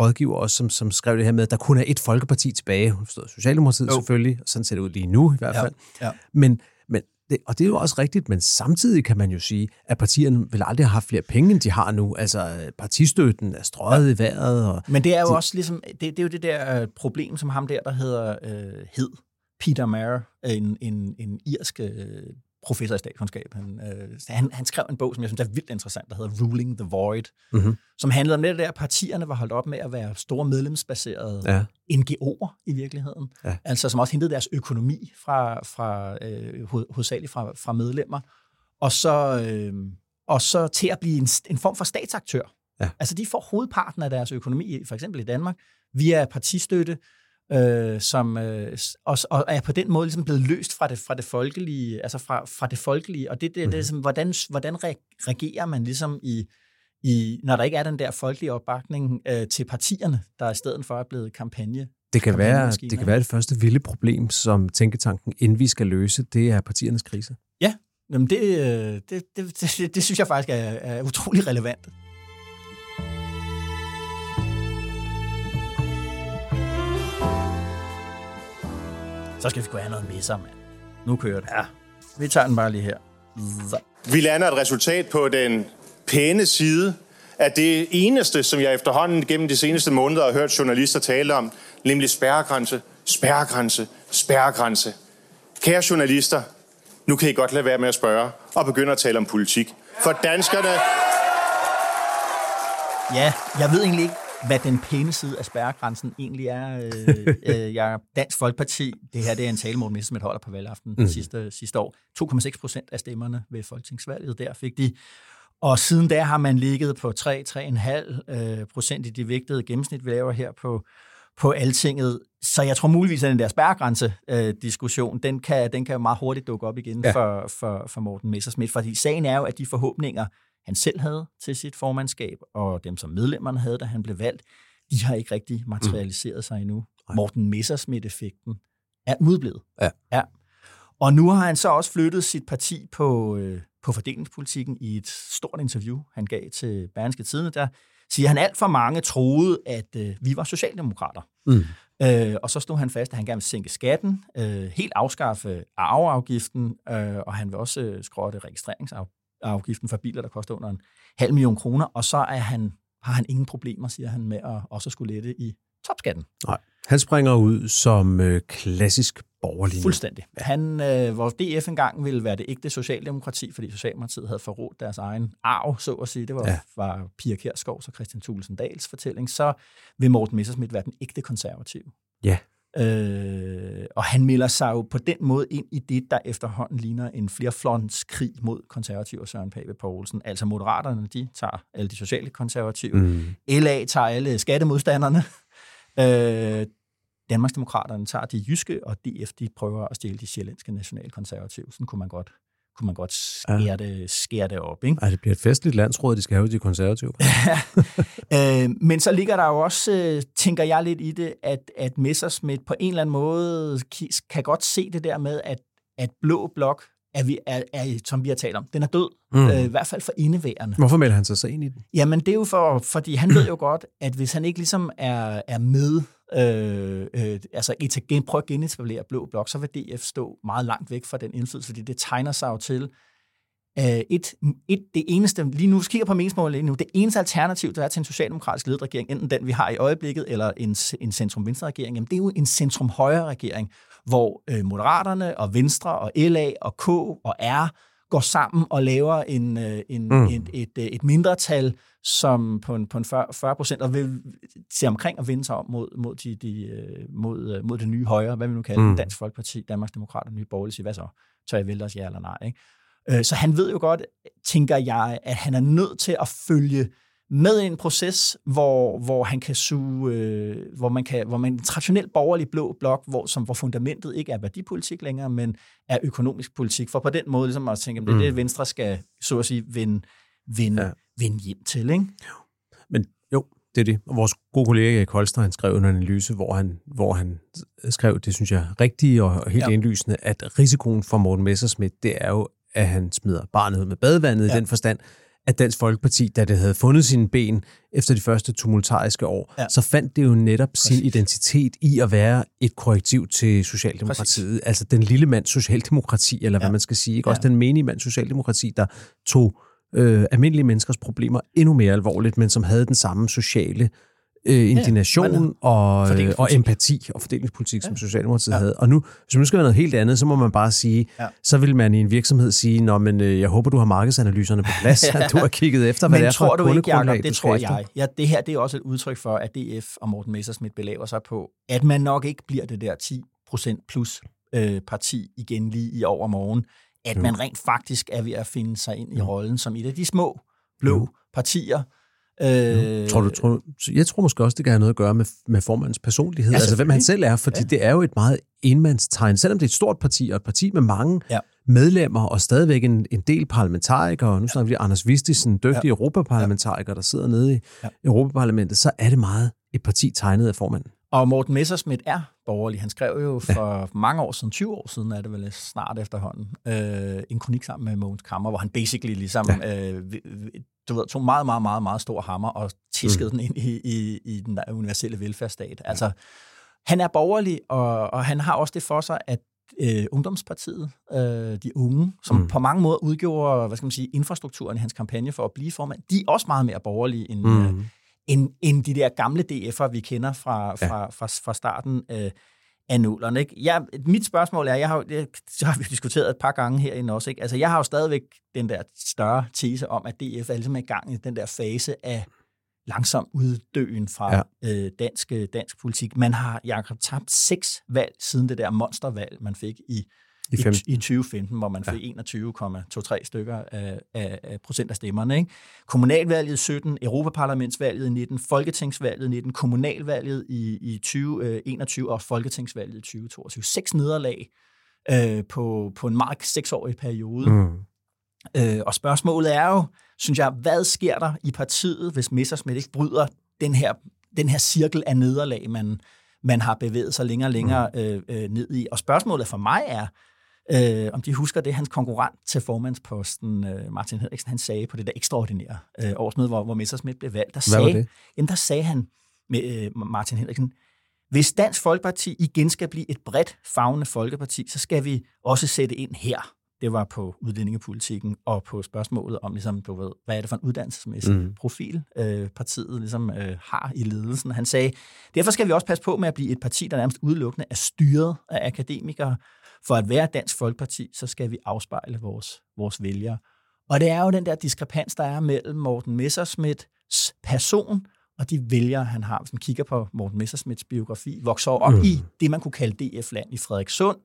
rådgiver, også, som, som skrev det her med, at der kun er et folkeparti tilbage. Socialdemokratiet jo. selvfølgelig, og sådan ser det ud lige nu i hvert fald. Ja. Ja. Men, men det, og det er jo også rigtigt, men samtidig kan man jo sige, at partierne vil aldrig have haft flere penge, end de har nu. Altså, partistøtten er strøget ja. i vejret. Og men det er jo de, også ligesom, det, det er jo det der øh, problem, som ham der, der hedder øh, Hed, Peter Mayer, en, en, en irsk øh, professor i statskundskab. Han, øh, han, han skrev en bog, som jeg synes er vildt interessant, der hedder Ruling the Void, mm-hmm. som handlede om det der, at partierne var holdt op med at være store medlemsbaserede ja. NGO'er i virkeligheden. Ja. Altså som også hentede deres økonomi fra, fra øh, hovedsageligt fra, fra medlemmer. Og så, øh, og så til at blive en, en form for statsaktør. Ja. Altså de får hovedparten af deres økonomi, for eksempel i Danmark, via partistøtte, øh, som øh, og, og er på den måde ligesom blevet løst fra det, fra det folkelige, altså fra, fra det folkelige, og det, det, det er mhm. ligesom, hvordan, hvordan reagerer man ligesom i, i, når der ikke er den der folkelige opbakning øh, til partierne, der i stedet for er blevet kampagne. Det kan, være, det kan være det første vilde problem, som Tænketanken, inden vi skal løse, det er partiernes krise. Ja, jamen det, øh, det, det, det, det, det synes jeg faktisk er, er utrolig relevant. Så skal vi gå have noget sig, mand. Nu kører det. Ja. Vi tager den bare lige her. Så. Vi lander et resultat på den pæne side af det eneste, som jeg efterhånden gennem de seneste måneder har hørt journalister tale om, nemlig spærregrænse, spærregrænse, spærregrænse. Kære journalister, nu kan I godt lade være med at spørge og begynde at tale om politik. For danskerne... Ja, jeg ved egentlig ikke, hvad den pæne side af spærregrænsen egentlig er. Øh, (laughs) øh, jeg Dansk Folkeparti. Det her det er en tale, Morten Messerschmidt holder på valgaften mm. sidste, sidste år. 2,6 procent af stemmerne ved folketingsvalget der fik de. Og siden da har man ligget på 3-3,5 øh, procent i de vægtede gennemsnit, vi laver her på, på altinget. Så jeg tror muligvis, at den der spærregrænse-diskussion, den kan, den kan meget hurtigt dukke op igen ja. for, for, for Morten Messersmith, fordi sagen er jo, at de forhåbninger, han selv havde til sit formandskab, og dem, som medlemmerne havde, da han blev valgt, de har ikke rigtig materialiseret mm. sig endnu. Nej. Morten Messersmith-effekten er udeblevet. Ja. ja. Og nu har han så også flyttet sit parti på, øh, på fordelingspolitikken i et stort interview, han gav til Berlingske Tidene. Der siger han, alt for mange troede, at øh, vi var socialdemokrater. Mm. Øh, og så stod han fast, at han gerne vil sænke skatten, øh, helt afskaffe arveafgiften, øh, og han vil også øh, skrotte registreringsafgiften for biler, der koster under en halv million kroner. Og så er han, har han ingen problemer, siger han, med at også skulle lette i topskatten. Nej. Han springer ud som øh, klassisk borgerlig. Fuldstændig. Han, øh, hvor DF engang ville være det ægte socialdemokrati, fordi Socialdemokratiet havde forrådt deres egen arv, så at sige. Det var, ja. var Pia Kjærsgaard og Christian Thulesen Dals fortælling. Så vil Morten Messersmith være den ægte konservativ. Ja. Øh, og han melder sig jo på den måde ind i det, der efterhånden ligner en flerflontskrig mod konservative og Søren Pape Poulsen. Altså moderaterne, de tager alle de sociale konservative. Mm. LA tager alle skattemodstanderne. Øh, Danmarksdemokraterne tager de jyske, og DF de prøver at stille de sjællandske nationalkonservative. Sådan kunne man godt kunne man godt skære, ja. det, skære det op. Ikke? Ej, det bliver et festligt landsråd, de skal have de konservative. (laughs) øh, men så ligger der jo også, øh, tænker jeg lidt i det, at, at Messersmith på en eller anden måde kan godt se det der med, at, at Blå Blok er, vi, er, er, som vi har talt om, den er død. Mm. Øh, I hvert fald for indeværende. Hvorfor melder han sig så ind i den? Jamen, det er jo for, fordi han ved jo godt, at hvis han ikke ligesom er, er med, øh, øh, altså et, prøv at genetablere Blå Blok, så vil DF stå meget langt væk fra den indflydelse, fordi det tegner sig jo til, øh, et, et, det eneste, lige nu, kigger på meningsmålet lige nu, det eneste alternativ, der er til en socialdemokratisk ledet regering, enten den, vi har i øjeblikket, eller en, en centrum-venstre-regering, jamen det er jo en centrum-højre-regering, hvor øh, Moderaterne og Venstre og LA og K og R går sammen og laver en, øh, en, mm. et, et, øh, et mindretal som på en, på en 40 procent, og vil se omkring og vende sig om mod, mod, de, de, øh, mod, mod det nye højre, hvad vi nu kalder mm. Dansk Folkeparti, Danmarks Demokrater, Nye Borgerlige, siger, hvad så? Tør jeg vælge os ja eller nej? Ikke? Så han ved jo godt, tænker jeg, at han er nødt til at følge med i en proces, hvor, hvor han kan suge, øh, hvor man kan, hvor man en traditionel borgerlig blå blok, hvor, som, hvor fundamentet ikke er værdipolitik længere, men er økonomisk politik. For på den måde ligesom at tænke, at det er det, mm. Venstre skal, så at sige, vende, vende, ja. vende hjem til. Ikke? Men jo, det er det. Og vores gode kollega Erik Holster, han skrev en analyse, hvor han, hvor han skrev, det synes jeg rigtigt og helt ja. indlysende, at risikoen for Morten Messersmith, det er jo, at han smider barnet ud med badevandet ja. i den forstand, at Dansk Folkeparti, da det havde fundet sine ben efter de første tumultariske år, ja. så fandt det jo netop Præcis. sin identitet i at være et korrektiv til Socialdemokratiet. Præcis. Altså den lille mands socialdemokrati, eller ja. hvad man skal sige. Ikke? Også ja. den menige mands socialdemokrati, der tog øh, almindelige menneskers problemer endnu mere alvorligt, men som havde den samme sociale øh, indignation ja, og, øh, og empati og fordelingspolitik, ja. som Socialdemokratiet ja. havde. Og nu, hvis man nu skal være noget helt andet, så må man bare sige, ja. så vil man i en virksomhed sige, Nå, men øh, jeg håber, du har markedsanalyserne på plads, (laughs) ja. at du har kigget efter, hvad men det er for du ikke, Jacob, det tror jeg. Ja, det her det er også et udtryk for, at DF og Morten Messersmith belæver sig på, at man nok ikke bliver det der 10% plus øh, parti igen lige i overmorgen. At jo. man rent faktisk er ved at finde sig ind i rollen som et af de små blå jo. partier, Øh, tror du, tror, jeg tror måske også, det kan have noget at gøre med, med formandens personlighed, altså, altså hvem han selv er, fordi ja. det er jo et meget enmandstegn. Selvom det er et stort parti, og et parti med mange ja. medlemmer, og stadigvæk en, en del parlamentarikere, og nu snakker vi Anders Vistisen, dygtig ja. europaparlamentariker, der sidder nede i ja. Europaparlamentet, så er det meget et parti tegnet af formanden. Og Morten Messersmith er borgerlig. Han skrev jo for ja. mange år siden, 20 år siden er det vel snart efterhånden, øh, en kronik sammen med Mogens Kammer, hvor han basically ligesom ja. øh, du ved, tog meget, meget, meget, meget stor hammer og tiskede mm. den ind i, i, i den der universelle velfærdsstat. Altså, han er borgerlig, og, og han har også det for sig, at øh, Ungdomspartiet, øh, de unge, som mm. på mange måder udgjorde hvad skal man sige, infrastrukturen i hans kampagne for at blive formand, de er også meget mere borgerlige end, mm. øh, end, end de der gamle DF'er, vi kender fra, fra, ja. fra, fra starten. Øh, af nullerne. Ikke? Jeg, mit spørgsmål er, jeg har, det, så har vi diskuteret et par gange herinde også, ikke? Altså, jeg har jo stadigvæk den der større tese om, at DF er ligesom i gang i den der fase af langsom uddøen fra ja. øh, dansk, dansk politik. Man har Jakob tabt seks valg siden det der monstervalg, man fik i i, i 2015, hvor man fik ja. 21,23 stykker af, af, af procent af stemmerne. Ikke? Kommunalvalget i 17, Europaparlamentsvalget i 19, Folketingsvalget i 19, kommunalvalget i, i 2021 og Folketingsvalget i 2022. Seks nederlag øh, på, på en meget seksårig periode. Mm. Øh, og spørgsmålet er jo, synes jeg, hvad sker der i partiet, hvis Messersmith ikke bryder den her, den her cirkel af nederlag, man, man har bevæget sig længere og længere mm. øh, øh, ned i. Og spørgsmålet for mig er, øh, om de husker det, hans konkurrent til formandsposten, øh, Martin Henriksen, han sagde på det der ekstraordinære øh, årsmøde, hvor, hvor Messersmith blev valgt. Der Hvad sagde? Jamen, der sagde han med øh, Martin Henriksen, hvis Dansk Folkeparti igen skal blive et bredt fagnende folkeparti, så skal vi også sætte ind her det var på udlændingepolitikken og på spørgsmålet om, ligesom, du ved, hvad er det for en uddannelsesmæssig mm. profil, øh, partiet ligesom, øh, har i ledelsen. Han sagde, derfor skal vi også passe på med at blive et parti, der nærmest udelukkende er styret af akademikere. For at være Dansk Folkeparti, så skal vi afspejle vores, vores vælgere. Og det er jo den der diskrepans, der er mellem Morten Messersmiths person og de vælgere, han har. Hvis man kigger på Morten Messersmiths biografi, vokser op mm. i det, man kunne kalde DF-land i Frederikssund,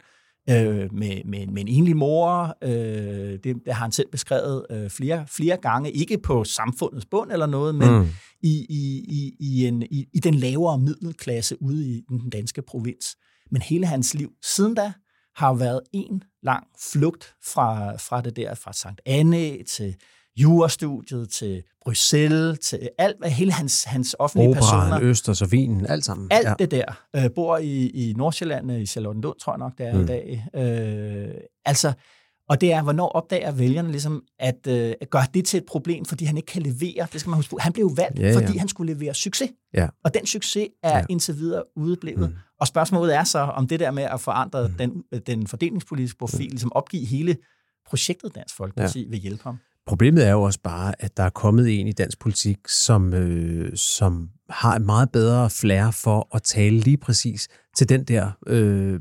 øh, med, med, med en enlig mor. Øh, det, det har han selv beskrevet øh, flere, flere gange, ikke på samfundets bund eller noget, men mm. i, i, i, i, en, i, i den lavere middelklasse ude i den danske provins. Men hele hans liv siden da har været en lang flugt fra, fra det der, fra Sankt Anne til jurastudiet, til Bruxelles, til alt, hvad hele hans, hans offentlige Operaen, personer. Østers og Vinen, alt sammen. Alt ja. det der. Øh, bor i, i Nordsjælland, i Charlottenlund, tror jeg nok, det er mm. i dag. Øh, altså, og det er, hvornår opdager vælgerne ligesom, at, øh, at gøre det til et problem, fordi han ikke kan levere. Det skal man huske på. Han blev valgt, ja, ja. fordi han skulle levere succes. Ja. Og den succes er ja. indtil videre udeblevet. Mm. Og spørgsmålet er så, om det der med at forandre mm. den, den fordelingspolitiske profil, mm. ligesom opgive hele projektet Dansk Folkeparti, ja. vil hjælpe ham. Problemet er jo også bare, at der er kommet en i dansk politik, som, øh, som har et meget bedre flair for at tale lige præcis til den der øh,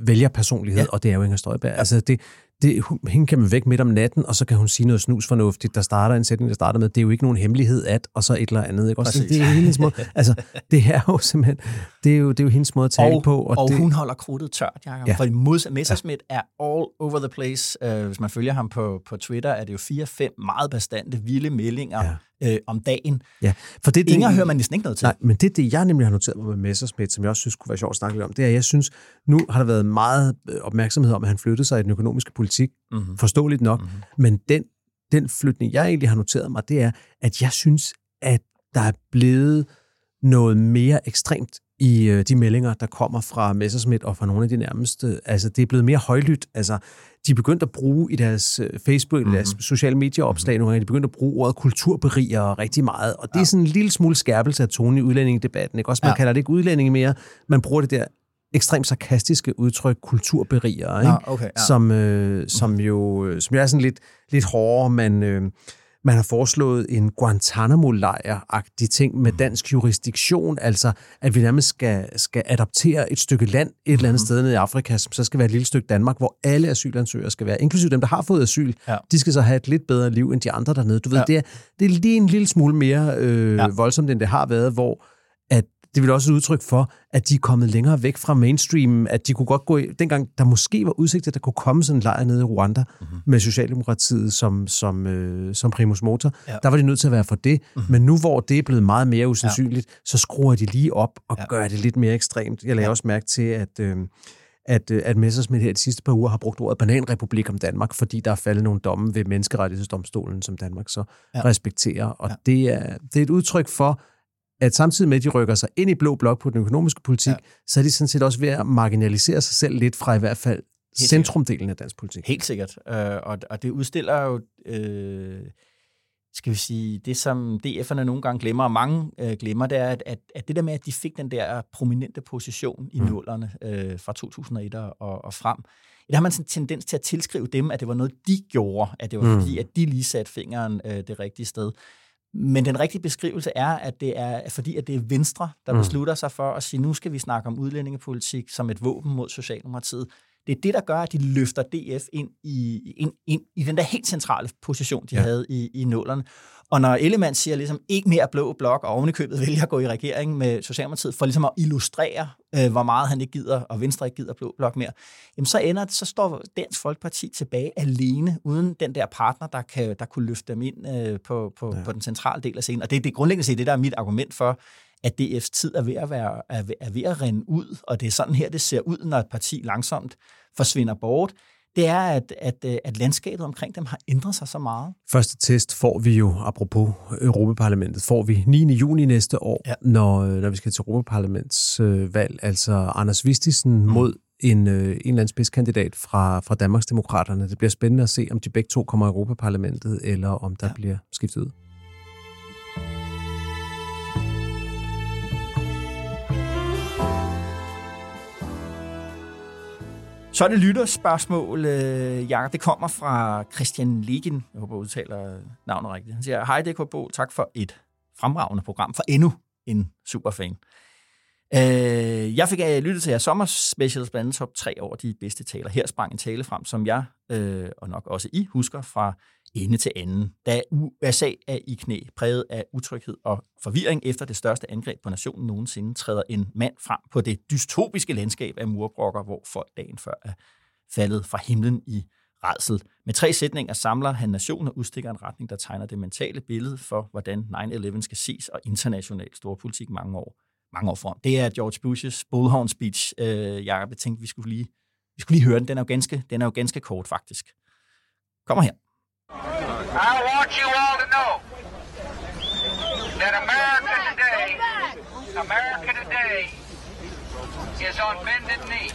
vælgerpersonlighed, ja. og det er jo Inger Støjberg. Ja. Altså det, det, hende kan man væk midt om natten, og så kan hun sige noget snusfornuftigt, der starter en sætning, der starter med, det er jo ikke nogen hemmelighed at, og så et eller andet. Ikke? Også, det er hendes måde. Altså, det er jo simpelthen, det er jo, det er jo hendes måde at tale og, på. Og, og det, hun holder krudtet tørt, Jacob. Ja. For modsat Messerschmidt ja. er all over the place. Uh, hvis man følger ham på, på Twitter, er det jo fire-fem meget bestandte, vilde meldinger, ja øh, om dagen. Ja, for det, Inger det, hører man næsten ikke noget til. Nej, men det det, jeg nemlig har noteret mig med Messersmith, som jeg også synes kunne være sjovt at snakke lidt om, det er, at jeg synes, nu har der været meget øh, opmærksomhed om, at han flyttede sig i den økonomiske politik, mm-hmm. forståeligt nok, mm-hmm. men den, den flytning, jeg egentlig har noteret mig, det er, at jeg synes, at der er blevet noget mere ekstremt i øh, de meldinger, der kommer fra Messerschmidt og fra nogle af de nærmeste. Altså, det er blevet mere højlydt. Altså, de er begyndt at bruge i deres øh, Facebook, mm-hmm. deres sociale medieopslag mm-hmm. nogle gange, de er begyndt at bruge ordet kulturberiger rigtig meget. Og det ja. er sådan en lille smule skærpelse af tonen i udlændingedebatten. Ikke? Også man ja. kalder det ikke udlændinge mere, man bruger det der ekstremt sarkastiske udtryk kulturberiger, ikke? Ja, okay, ja. som, øh, som, jo, som jo er sådan lidt, lidt hårdere, men... Øh, man har foreslået en Guantanamo-lejr-agtig ting med mm. dansk jurisdiktion, altså at vi nærmest skal, skal adoptere et stykke land et eller andet mm. sted nede i Afrika, som så skal være et lille stykke Danmark, hvor alle asylansøgere skal være, inklusive dem, der har fået asyl. Ja. De skal så have et lidt bedre liv end de andre dernede. Du ved, ja. det, er, det er lige en lille smule mere øh, ja. voldsomt, end det har været, hvor det vil også et udtryk for, at de er kommet længere væk fra mainstream, at de kunne godt gå i, dengang der måske var udsigt at der kunne komme sådan en lejr nede i Rwanda mm-hmm. med Socialdemokratiet som, som, øh, som primus motor, ja. der var de nødt til at være for det. Mm-hmm. Men nu hvor det er blevet meget mere usandsynligt, ja. så skruer de lige op og ja. gør det lidt mere ekstremt. Jeg lagde ja. også mærke til, at... Øh, at, øh, at Messersmith her de sidste par uger har brugt ordet bananrepublik om Danmark, fordi der er faldet nogle domme ved menneskerettighedsdomstolen, som Danmark så ja. respekterer. Og ja. det, er, det er et udtryk for, at samtidig med, at de rykker sig ind i blå blok på den økonomiske politik, ja. så er de sådan set også ved at marginalisere sig selv lidt fra i hvert fald Helt centrumdelen af dansk politik. Helt sikkert. Øh, og, og det udstiller jo, øh, skal vi sige, det som DF'erne nogle gange glemmer, og mange øh, glemmer, det er, at, at, at det der med, at de fik den der prominente position i mm. nullerne øh, fra 2001 og, og frem, der har man sådan en tendens til at tilskrive dem, at det var noget, de gjorde, at det var mm. fordi, at de lige satte fingeren øh, det rigtige sted. Men den rigtige beskrivelse er, at det er fordi, at det er Venstre, der mm. beslutter sig for at sige, nu skal vi snakke om udlændingepolitik som et våben mod Socialdemokratiet. Det er det, der gør, at de løfter DF ind i, ind, ind i den der helt centrale position, de ja. havde i, i nullerne. Og når Ellemann siger ligesom, ikke mere blå blok, og ovenikøbet vælger at gå i regering med Socialdemokratiet, for ligesom at illustrere, øh, hvor meget han ikke gider, og Venstre ikke gider blå blok mere, jamen så ender så står Dansk Folkeparti tilbage alene, uden den der partner, der, kan, der kunne løfte dem ind øh, på, på, ja. på den centrale del af scenen. Og det, det er grundlæggende set det, der er mit argument for, at DF's tid er ved at, være, er ved, er ved at rende ud, og det er sådan her, det ser ud, når et parti langsomt forsvinder bort det er, at, at, øh, at landskabet omkring dem har ændret sig så meget. Første test får vi jo, apropos Europaparlamentet, får vi 9. juni næste år, ja. når, øh, når vi skal til Europaparlaments øh, valg. Altså Anders Vistisen mm. mod en, øh, en eller anden spidskandidat fra, fra Danmarksdemokraterne. Det bliver spændende at se, om de begge to kommer i Europaparlamentet, eller om der ja. bliver skiftet ud. Så er det lytterspørgsmål, øh, Jacob. Det kommer fra Christian Legen. Jeg håber, jeg udtaler navnet rigtigt. Han siger, hej DK Bo, tak for et fremragende program for endnu en superfan. Øh, jeg fik af lyttet til jeres sommerspecials, blandt andet top 3 over de bedste taler. Her sprang en tale frem, som jeg, øh, og nok også I, husker fra ende til anden, da USA er i knæ, præget af utryghed og forvirring efter det største angreb på nationen nogensinde, træder en mand frem på det dystopiske landskab af murbrokker, hvor folk dagen før er faldet fra himlen i redsel. Med tre sætninger samler han nationen og udstikker en retning, der tegner det mentale billede for, hvordan 9-11 skal ses og international storpolitik mange år, mange år frem. Det er George Bush's Bullhorn speech. Øh, jeg tænkte, vi skulle lige, vi skulle lige høre den. Den er jo ganske, den er jo ganske kort, faktisk. Kommer her. I want you all to know that America today, America today is on bended knee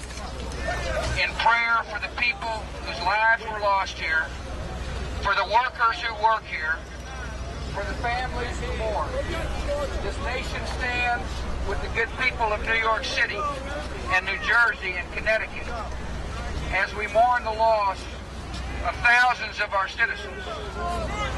in prayer for the people whose lives were lost here, for the workers who work here, for the families who mourn. This nation stands with the good people of New York City and New Jersey and Connecticut as we mourn the loss of thousands of our citizens.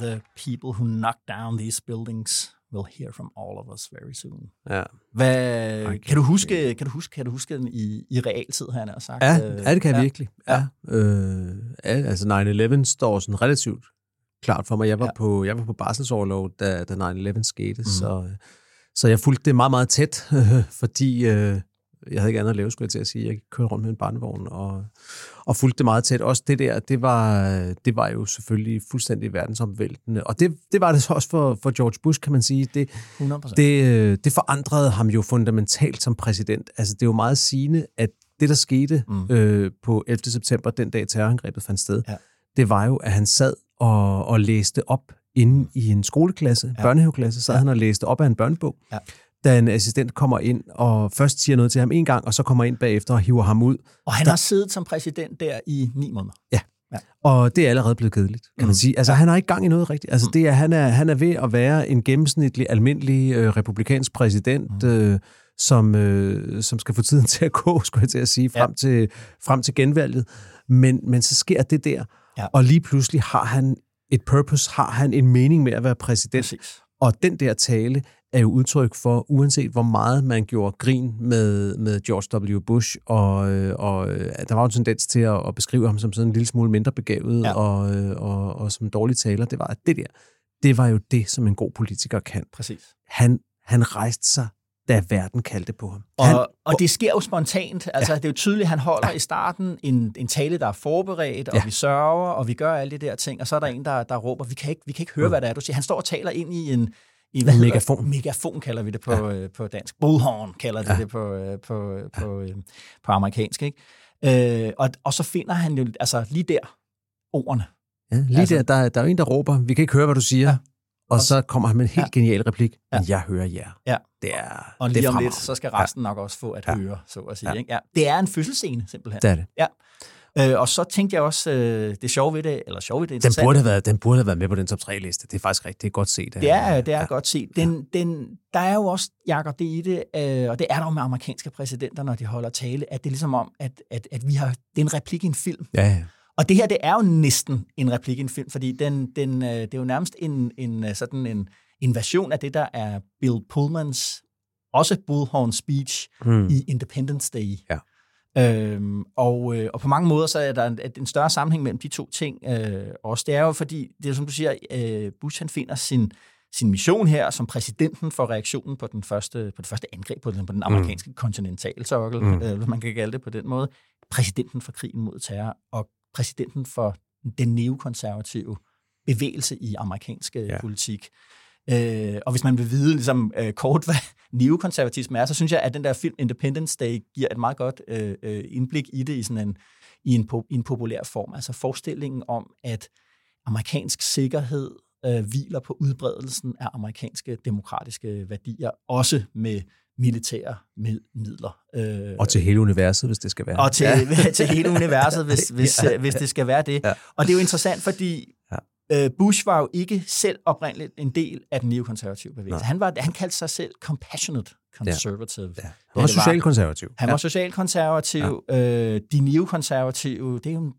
The people who knock down these buildings will hear from all of us very soon. Ja. Hvad, okay. kan, du huske, kan, du huske, kan du huske den i, i realtid, han har sagt? Ja, øh, ja, det kan jeg ja. virkelig. Ja. Ja. Øh, altså 9-11 står sådan relativt klart for mig. Jeg var, ja. på, jeg var på barselsårlov, da, da 9-11 skete, mm. så, så jeg fulgte det meget, meget tæt, (laughs) fordi... Øh, jeg havde ikke andet at lave, skulle jeg til at sige. Jeg kørte rundt med en barnevogn og, og fulgte det meget tæt. Også det der, det var, det var jo selvfølgelig fuldstændig verdensomvæltende. Og det, det var det så også for, for George Bush, kan man sige. Det, 100%. Det, det forandrede ham jo fundamentalt som præsident. Altså, det er jo meget sigende, at det, der skete mm. øh, på 11. september, den dag terrorangrebet fandt sted, ja. det var jo, at han sad og, og læste op inde i en skoleklasse, ja. børnehaveklasse, så ja. han og læste op af en børnebog. Ja da en assistent kommer ind og først siger noget til ham en gang, og så kommer ind bagefter og hiver ham ud. Og han der... har siddet som præsident der i ni måneder. Ja. Ja. Og det er allerede blevet kedeligt, kan man mm. sige. Altså, han har ikke gang i noget rigtigt. Altså, mm. det er, han, er, han er ved at være en gennemsnitlig, almindelig øh, republikansk præsident, mm. øh, som, øh, som skal få tiden (laughs) til at gå, skulle jeg til at sige, frem, ja. til, frem til genvalget. Men, men så sker det der, ja. og lige pludselig har han et purpose, har han en mening med at være præsident. Præcis. Og den der tale er jo udtryk for, uanset hvor meget man gjorde grin med, med George W. Bush, og, øh, og øh, der var jo en tendens til at, at beskrive ham som sådan en lille smule mindre begavet ja. og, øh, og, og som dårlig taler, det var, at det der, det var jo det, som en god politiker kan. Præcis. Han, han rejste sig da verden kaldte på ham. Og, han, og det sker jo spontant. Altså, ja. Det er jo tydeligt, at han holder ja. i starten en, en tale, der er forberedt, og ja. vi sørger, og vi gør alle de der ting, og så er der en, der, der råber, vi kan, ikke, vi kan ikke høre, ja. hvad det er, du siger. Han står og taler ind i en, i hvad megafon. Megafon kalder vi det på, ja. øh, på dansk. Bullhorn kalder ja. det det på, øh, på, på, øh, på amerikansk. Ikke? Øh, og, og så finder han jo altså lige der ordene. Ja, lige altså, der, der, der er en, der råber, vi kan ikke høre, hvad du siger. Ja. Og så kommer han med en helt ja. genial replik. Ja. Jeg hører jer. Ja. Det er, og lige det om lidt, så skal resten ja. nok også få at ja. høre, så at sige. Ja. Ikke? Ja. Det er en fødselsscene, simpelthen. Det er det. Ja. Øh, og så tænkte jeg også, øh, det sjove ved det, eller sjove ved det, Den burde, have været, den burde have været med på den top 3-liste. Det er faktisk rigtigt. Det er godt set. Det er, det er ja. godt set. Den, den, der er jo også, Jacob, det i det, øh, og det er der jo med amerikanske præsidenter, når de holder tale, at det er ligesom om, at, at, at vi har, det er en replik i en film. Ja, ja. Og det her, det er jo næsten en replik i en film, fordi den, den, øh, det er jo nærmest en, en, øh, sådan en, en version af det, der er Bill Pullmans, også Bullhorn speech Mm. i Independence Day. Ja. Øhm, og, øh, og på mange måder så er der en, en større sammenhæng mellem de to ting øh, også. Det er jo fordi, det er som du siger, øh, Bush han finder sin, sin mission her som præsidenten for reaktionen på, den første, på det første angreb på den, på den amerikanske mm. kontinentalsokkel, Mm. mm. øh, hvis man kan kalde det på den måde. Præsidenten for krigen mod terror og præsidenten for den neokonservative bevægelse i amerikansk Ja. ja. politik. Øh, og hvis man vil vide ligesom, øh, kort, hvad neokonservatisme er, så synes jeg, at den der film Independence Day giver et meget godt øh, øh, indblik i det i sådan en, i en, po- i en populær form. Altså forestillingen om, at amerikansk sikkerhed øh, hviler på udbredelsen af amerikanske demokratiske værdier, også med militære mid- midler. Øh, Og til hele universet, hvis det skal være. og til, ja. til hele universet, hvis, (laughs) hvis, Ja. hvis det skal være det. Ja. Og det er jo interessant, fordi ja. Bush var jo ikke selv oprindeligt en del af den neokonservative bevægelse. Nej. Han, var, han kaldte sig selv compassionate conservative. Ja. Ja. Han var socialkonservativ. Han var socialkonservativ. Ja. Øh, de neokonservative, det er jo en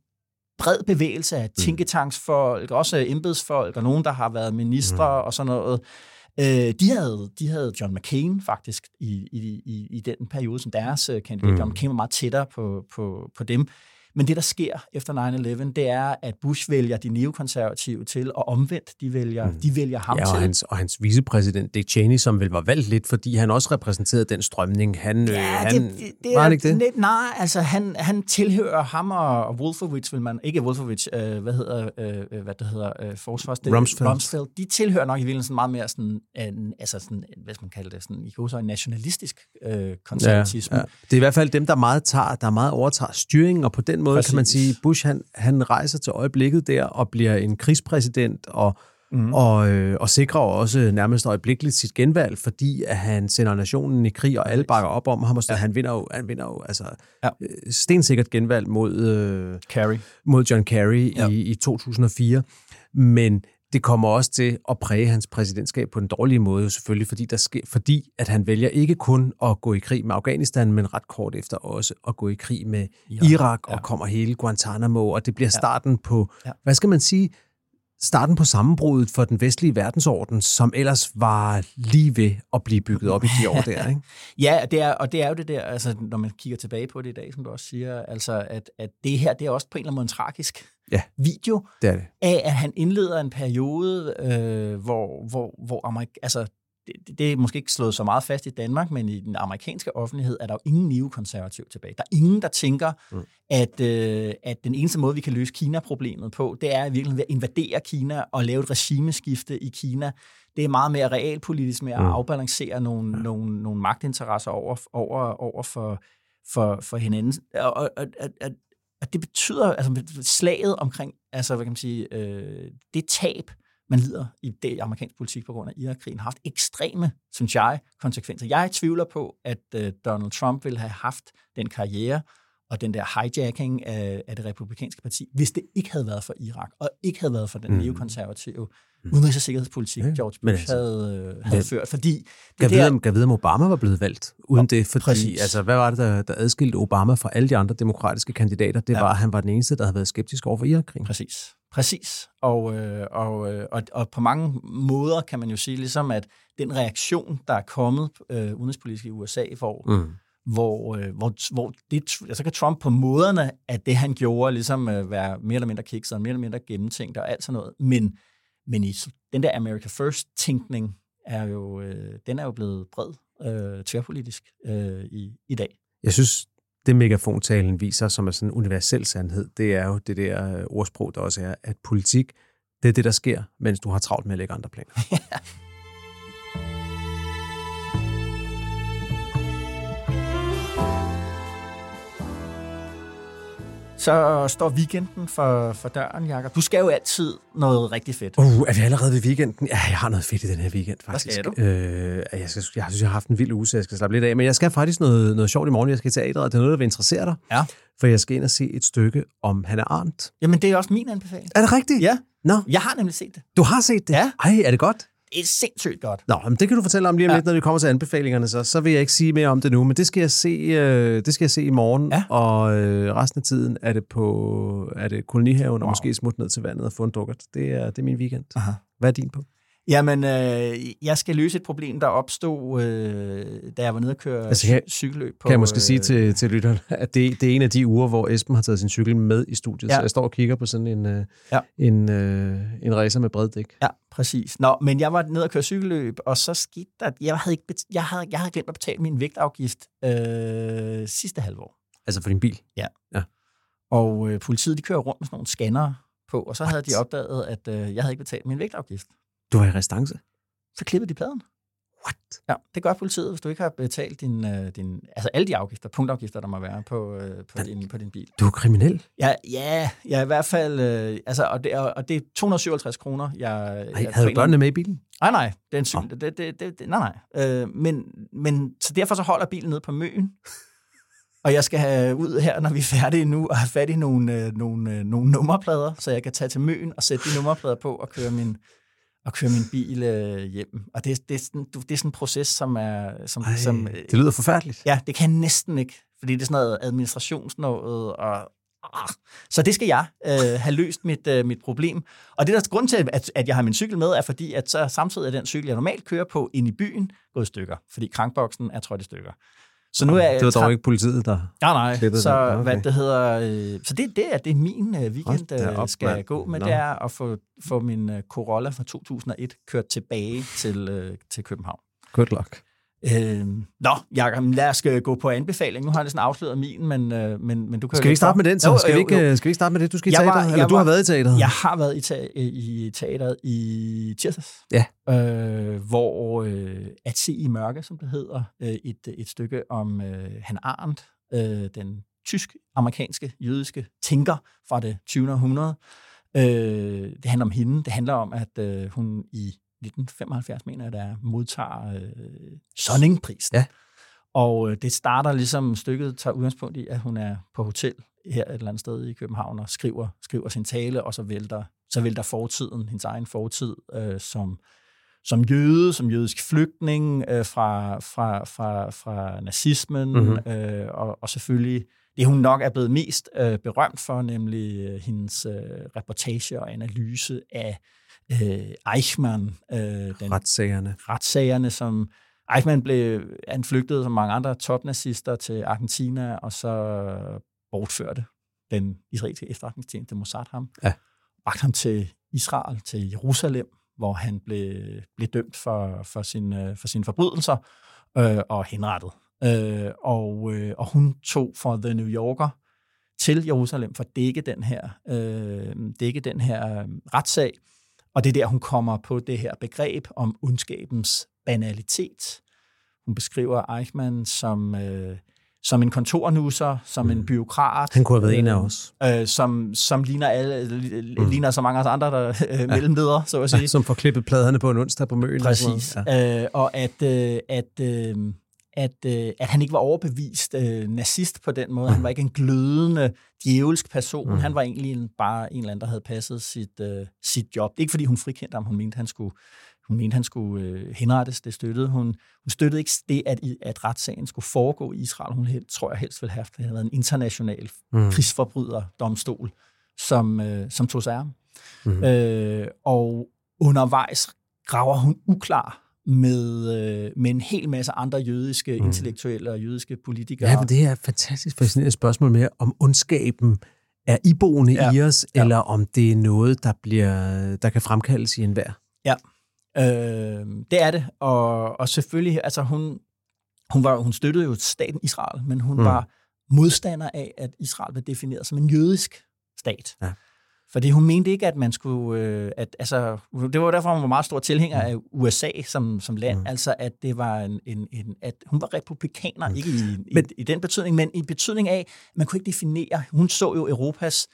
bred bevægelse af tænketanksfolk, også embedsfolk, og nogen, der har været ministre mm. og sådan noget. Øh, de, havde, de havde John McCain faktisk i, i, i, i den periode som deres øh, kandidat. Mm. Mm. John McCain var meget tættere på, på, på dem. Men det, der sker efter 9-11, det er, at Bush vælger de neokonservative til, og omvendt, de vælger, mm. de vælger ham Ja, til. og hans, og hans vicepræsident Dick Cheney, som vel var valgt lidt, fordi han også repræsenterede den strømning. Han, øh, han, det, det, det var er han ikke det? Lidt, nej, altså han, han tilhører ham og, Wolfowitz, vil man, ikke Wolfowitz, øh, hvad hedder, øh, hvad det hedder, øh, forsvars... Rumsfeld. Rumsfeld. De tilhører nok i virkeligheden meget mere sådan, en, altså sådan, hvad skal man kalde det, sådan, i så en nationalistisk øh, konservatisme. Ja, ja. Det er i hvert fald dem, der meget, tager, der meget overtager styringen, og på den måde Præcis. kan man sige, Bush han, han rejser til øjeblikket der og bliver en krigspræsident og, mm. og, øh, og sikrer også nærmest øjeblikkeligt sit genvalg, fordi at han sender nationen i krig, og alle bakker op om ham, og så ja. han vinder jo, han vinder jo altså, ja. Ja. stensikkert genvalg mod, øh, Carrie. mod John Kerry. Ja. i, i 2004. Men det kommer også til at præge hans præsidentskab på den dårlige måde, selvfølgelig, fordi, der sker, fordi at han vælger ikke kun at gå i krig med Afghanistan, men ret kort efter også at gå i krig med Irak, Irak og Ja. kommer hele Guantanamo, og det bliver starten på, Ja. hvad skal man sige, starten på sammenbruddet for den vestlige verdensorden, som ellers var lige ved at blive bygget op i de år der, ikke? (laughs) Ja, det er, og det er jo det der, altså, når man kigger tilbage på det i dag, som du også siger, altså, at, at det her, det er også på en eller anden måde en tragisk Ja. video Det er det. af, at han indleder en periode, øh, hvor, hvor, hvor Amerik- altså, det, det er måske ikke slået så meget fast i Danmark, men i den amerikanske offentlighed er der jo ingen neokonservativ tilbage. Der er ingen, der tænker, mm. at, øh, at den eneste måde, vi kan løse Kina-problemet på, det er i virkeligheden ved at invadere Kina og lave et regimeskifte i Kina. Det er meget mere realpolitisk med at Mm. afbalancere nogle, ja. nogle, nogle magtinteresser over, over, over for, for, for hinanden. Og, og, og, og, og det betyder, altså slaget omkring, altså hvad kan man sige, øh, det tab, man lider i det amerikansk politik på grund af Irakkrigen, har haft ekstreme, synes jeg, konsekvenser. Jeg tvivler på, at øh, Donald Trump ville have haft den karriere og den der hijacking af, af det republikanske parti, hvis det ikke havde været for Irak, og ikke havde været for den Mm. neokonservative udenrigs- og sikkerhedspolitik, Ja, George Bush altså, havde, øh, havde det- ført. Fordi det Kan der, vide, kan vide, om Obama var blevet valgt uden det, fordi præcis. altså, hvad var det, der, der adskilte Obama fra alle de andre demokratiske kandidater? Det Ja. var, at han var den eneste, der havde været skeptisk over for Irakkrigen. Præcis. Præcis. Og, øh, og, øh, og, og på mange måder kan man jo sige, ligesom at den reaktion, der er kommet øh, udenrigspolitisk i USA, hvor, Mm. hvor, øh, hvor, hvor det, så kan Trump på måderne, at det han gjorde, ligesom øh, være mere eller mindre kikset, mere eller mindre gennemtænkt og alt sådan noget. Men, men i den der America First-tænkning er jo, øh, den er jo blevet bred øh, tværpolitisk øh, i, i dag. Jeg synes, det megafontalen viser, som er sådan en universel sandhed, det er jo det der øh, ordsprog, der også er, at politik, det er det, der sker, mens du har travlt med at lægge andre planer. (laughs) Så står weekenden for, for døren, Jakob. Du skal jo altid noget rigtig fedt. Uh, er vi allerede ved weekenden? Ja, jeg har noget fedt i den her weekend, faktisk. skal du? Øh, jeg, skal, jeg synes, jeg har haft en vild uge, så jeg skal slappe lidt af. Men jeg skal faktisk noget, noget sjovt i morgen. Jeg skal i teateret, og det er noget, der vil interessere dig. Ja. For jeg skal ind og se et stykke om Hannah Arndt. Jamen, det er også min anbefaling. Er det rigtigt? Ja, Nå, jeg har nemlig set det. du har set det? Ja. Ej, er det godt? Det er sindssygt godt. Nå, men det kan du fortælle om lige om Ja. lidt, når vi kommer til anbefalingerne. Så, så vil jeg ikke sige mere om det nu, men det skal jeg se, øh, det skal jeg se i morgen. Ja. Og øh, resten af tiden er det på er det kolonihaven, og Wow. måske smut ned til vandet og få en dukkert. Det er, det er min weekend. Aha. Hvad er din på? Jamen, øh, jeg skal løse et problem, der opstod, øh, da jeg var nede og køre Altså, cy- cykelløb. På, Kan jeg måske sige øh, til, til lytteren, at det, det er en af de uger, hvor Esben har taget sin cykel med i studiet. Ja. Så jeg står og kigger på sådan en, øh, Ja. en, øh, en racer med bred dæk. Ja, præcis. Nå, men jeg var nede og køre cykelløb, og så skete der, at jeg havde, ikke bet- jeg havde, jeg havde glemt at betale min vægtafgift øh, sidste halvår. Altså for din bil. Og øh, politiet, de kører rundt med sådan nogle scanner på, og så havde de opdaget, at øh, jeg havde ikke betalt min vægtafgift. Du var i restance. Så klippede de pladen. What? Ja, det gør politiet, hvis du ikke har betalt din, øh, din, altså alle de afgifter, punktafgifter, der må være på, øh, på, din, på din bil. Du er kriminel. Ja, ja, ja i hvert fald, øh, altså, og, det, og det er 257 kroner, jeg... Ej, jeg havde du børnene med i bilen? Nej, nej, det er en cykel. Det, det, det, det, nej, nej. Øh, men, men, så derfor så holder bilen nede på Møen, og jeg skal have ud her, når vi er færdige nu, og have fat i nogle, øh, nogle, øh, nogle nummerplader, så jeg kan tage til Møen og sætte de nummerplader på og køre min, og køre min bil øh, hjem. Og det, det, er sådan, det er sådan en proces, som er... Som, Ej, som, øh, det lyder forfærdeligt. Ja, det kan jeg næsten ikke, fordi det er sådan noget administrationsnået, og ah. så det skal jeg øh, have løst mit, øh, mit problem. Og det der grund til, at, at jeg har min cykel med, er fordi, at så samtidig er den cykel, jeg normalt kører på, ind i byen, gået i stykker, fordi krankboksen er trådt i stykker. Så nu er. Det var dog ikke politiet, der... Nej, nej. Klippet Så. Okay. hvad det hedder, øh, så det, det er det, min øh, weekend øh, op, skal mand. gå med, Nå. det er at få, få min øh, Corolla fra 2001 kørt tilbage til, øh, til København. Good luck. Øh, nå, Jacob, lad os øh, gå på anbefaling. Nu har jeg sådan afsløret min, men, øh, men, men du kan jo Skal vi ikke starte med den, så? Jo, skal, vi jo, ikke, jo. øh, skal vi ikke starte med det? Du skal i Jeg var- teateret? Eller du har været i teateret? Jeg har været i, ta- i teateret i tirsdags, Ja. øh, hvor øh, At se i mørke, som det hedder, øh, et, et stykke om øh, Han Arndt, øh, den tysk-amerikanske jødiske tænker fra det 20. århundrede. Øh, det handler om hende. Det handler om, at øh, hun i 1975, mener jeg, der modtager øh, Sonningprisen. Ja. Og øh, det starter ligesom, stykket tager udgangspunkt i, at hun er på hotel her et eller andet sted i København og skriver, skriver sin tale, og så vælter, så vælter fortiden, hendes egen fortid, øh, som, som jøde, som jødisk flygtning øh, fra, fra, fra, fra nazismen, Mhm. mm-hmm. øh, og, og selvfølgelig det, hun nok er blevet mest øh, berømt for, nemlig øh, hendes øh, reportage og analyse af øh, Eichmann, øh, den Retssagerne. retssagerne, som Eichmann blev, han flygtede som mange andre topnazister til Argentina, og så bortførte den israelske efterretningstjeneste Mossad ham. Ja. Bragte ham til Israel, til Jerusalem, hvor han blev, blev dømt for, for, sine, for sine forbrydelser øh, og henrettet. Øh, og, øh, og hun tog for The New Yorker til Jerusalem for at dække den her, øh, dække den her øh, retssag. Og det er der, hun kommer på det her begreb om ondskabens banalitet. Hun beskriver Eichmann som, øh, som en kontornusser, som en byråkrat. Han kunne have været en af øh, os. Øh, som, som ligner, alle, mm. ligner så mange af os andre, der øh, mellemledere, så at sige. Som får klippet pladerne på en onsdag på noget. Præcis. Ja. Øh, og at, øh, at, øh, at, øh, at han ikke var overbevist øh, nazist på den måde. Han var ikke en glødende, djævelsk person. Mm. Han var egentlig en, bare en eller anden, der havde passet sit, øh, sit job. Det er ikke, fordi hun frikendte ham. Hun mente, han skulle, hun mente, han skulle øh, henrettes. Det støttede hun. Hun støttede ikke det, at, at retssagen skulle foregå i Israel. Hun helt, tror jeg helst ville have haft, det havde været en international mm. krigsforbryderdomstol, som, øh, som tog sig af ham. Mm. Øh, og undervejs graver hun uklar med, øh, med en hel masse andre jødiske mm. intellektuelle og jødiske politikere. Ja, men det er et fantastisk fascinerende spørgsmål med, om ondskaben er iboende Ja. i os, Ja. eller om det er noget, der, bliver, der kan fremkaldes i enhver. Ja, øh, det er det. Og, og selvfølgelig, altså hun, hun, var, hun støttede jo staten Israel, men hun Mm. var modstander af, at Israel blev defineret som en jødisk stat. Ja. Fordi hun mente ikke, at man skulle... Øh, at, altså, det var derfor, hun var meget stor tilhænger af USA som, som land. Mm. Altså, at det var en, en, en... at hun var republikaner, mm. ikke i, men, i, i den betydning, men i betydning af, at man kunne ikke definere... Hun så jo Europas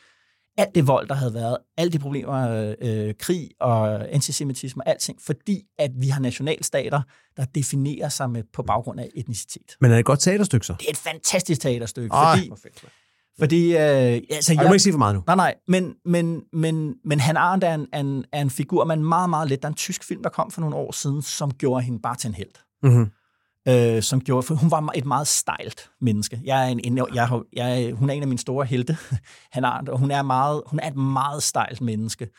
alt det vold, der havde været, alle de problemer, øh, krig og antisemitisme og alting, fordi at vi har nationalstater, der definerer sig med, på baggrund af etnicitet. Men er det et godt teaterstykke så? Det er et fantastisk teaterstykke, Ej, fordi, mand. Fordi øh, altså, Ej, du må ikke sige for meget nu. Nej, nej, men, men, men, men Han Arendt er en, en, er en figur, man meget, meget let. Der er en tysk film, der kom for nogle år siden, som gjorde hende bare til en held. Mm-hmm. Øh, som gjorde, for hun var et meget stejlt menneske. Jeg er en, en, jeg, har- jeg, er- hun er en af mine store helte, (laughs) Han Arendt, og hun er, meget, hun er et meget stejlt menneske.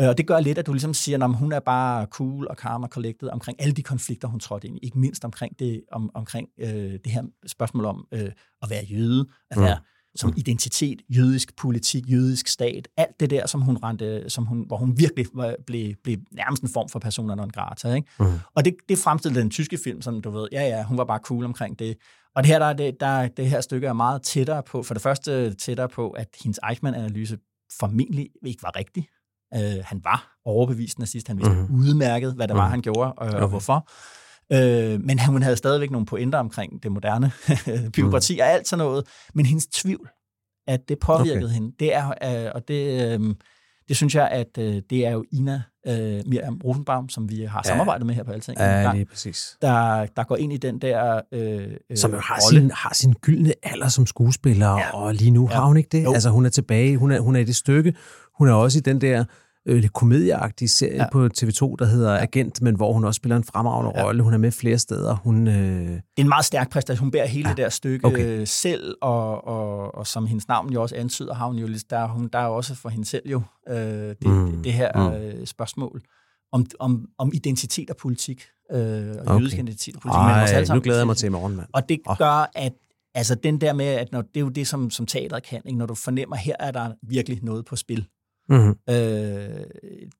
Øh, Og det gør lidt, at du ligesom siger, at hun er bare cool og calm og collected omkring alle de konflikter, hun trådte ind i. Ikke mindst omkring det, om, omkring, øh, det her spørgsmål om øh, at være jøde, at være som identitet, jødisk politik, jødisk stat, alt det der, som hun rendte, som hun, hvor hun virkelig var, blev, blev nærmest en form for persona non grata. Ikke? Mm. Og det, det fremstillede den tyske film, sådan du ved, ja ja, hun var bare cool omkring det. Og det her, der, er det, der, det her stykke er meget tættere på, for det første tættere på, at hendes Eichmann-analyse formentlig ikke var rigtig. Øh, han var overbevist nazist, han vidste mm. udmærket, hvad det var, han gjorde, og, og hvorfor. Øh, men han, hun havde stadigvæk nogle pointer omkring det moderne (laughs) byråkrati mm. og alt sådan noget. Men hendes tvivl, at det påvirkede okay. hende, det er, øh, og det, øh, det synes jeg, at øh, det er jo Ina øh, Miriam Rosenbaum, som vi har samarbejdet med her på Alting, Ja, lige præcis. der, der går ind i den der øh, øh, Som jo har rolle. sin, har sin gyldne alder som skuespiller, ja. og lige nu ja. har hun ikke det. Jo. Altså, hun er tilbage, hun er, hun er i det stykke. Hun er også i den der øh, lidt komedieagtige serie ja. På TV2, der hedder ja. Agent, men hvor hun også spiller en fremragende ja. rolle. Hun er med flere steder. Hun, øh, Det er en meget stærk præstation. Hun bærer hele ja. det der stykke Okay. okay. selv, og, og, og som hendes navn jo også antyder, har hun jo, lidt- der, er hun, der er jo også for hende selv jo øh, det, Mm, det her mm. øh, spørgsmål om, om, om identitet og politik, øh, og Okay. jødisk identitet og politik. men også ej, alle nu glæder jeg mig til i morgen, mand. Og det Åh. gør, at altså den der med, at når, det er jo det, som, som teateret kan, ikke? når du fornemmer, her er der virkelig noget på spil. Mm-hmm. Øh,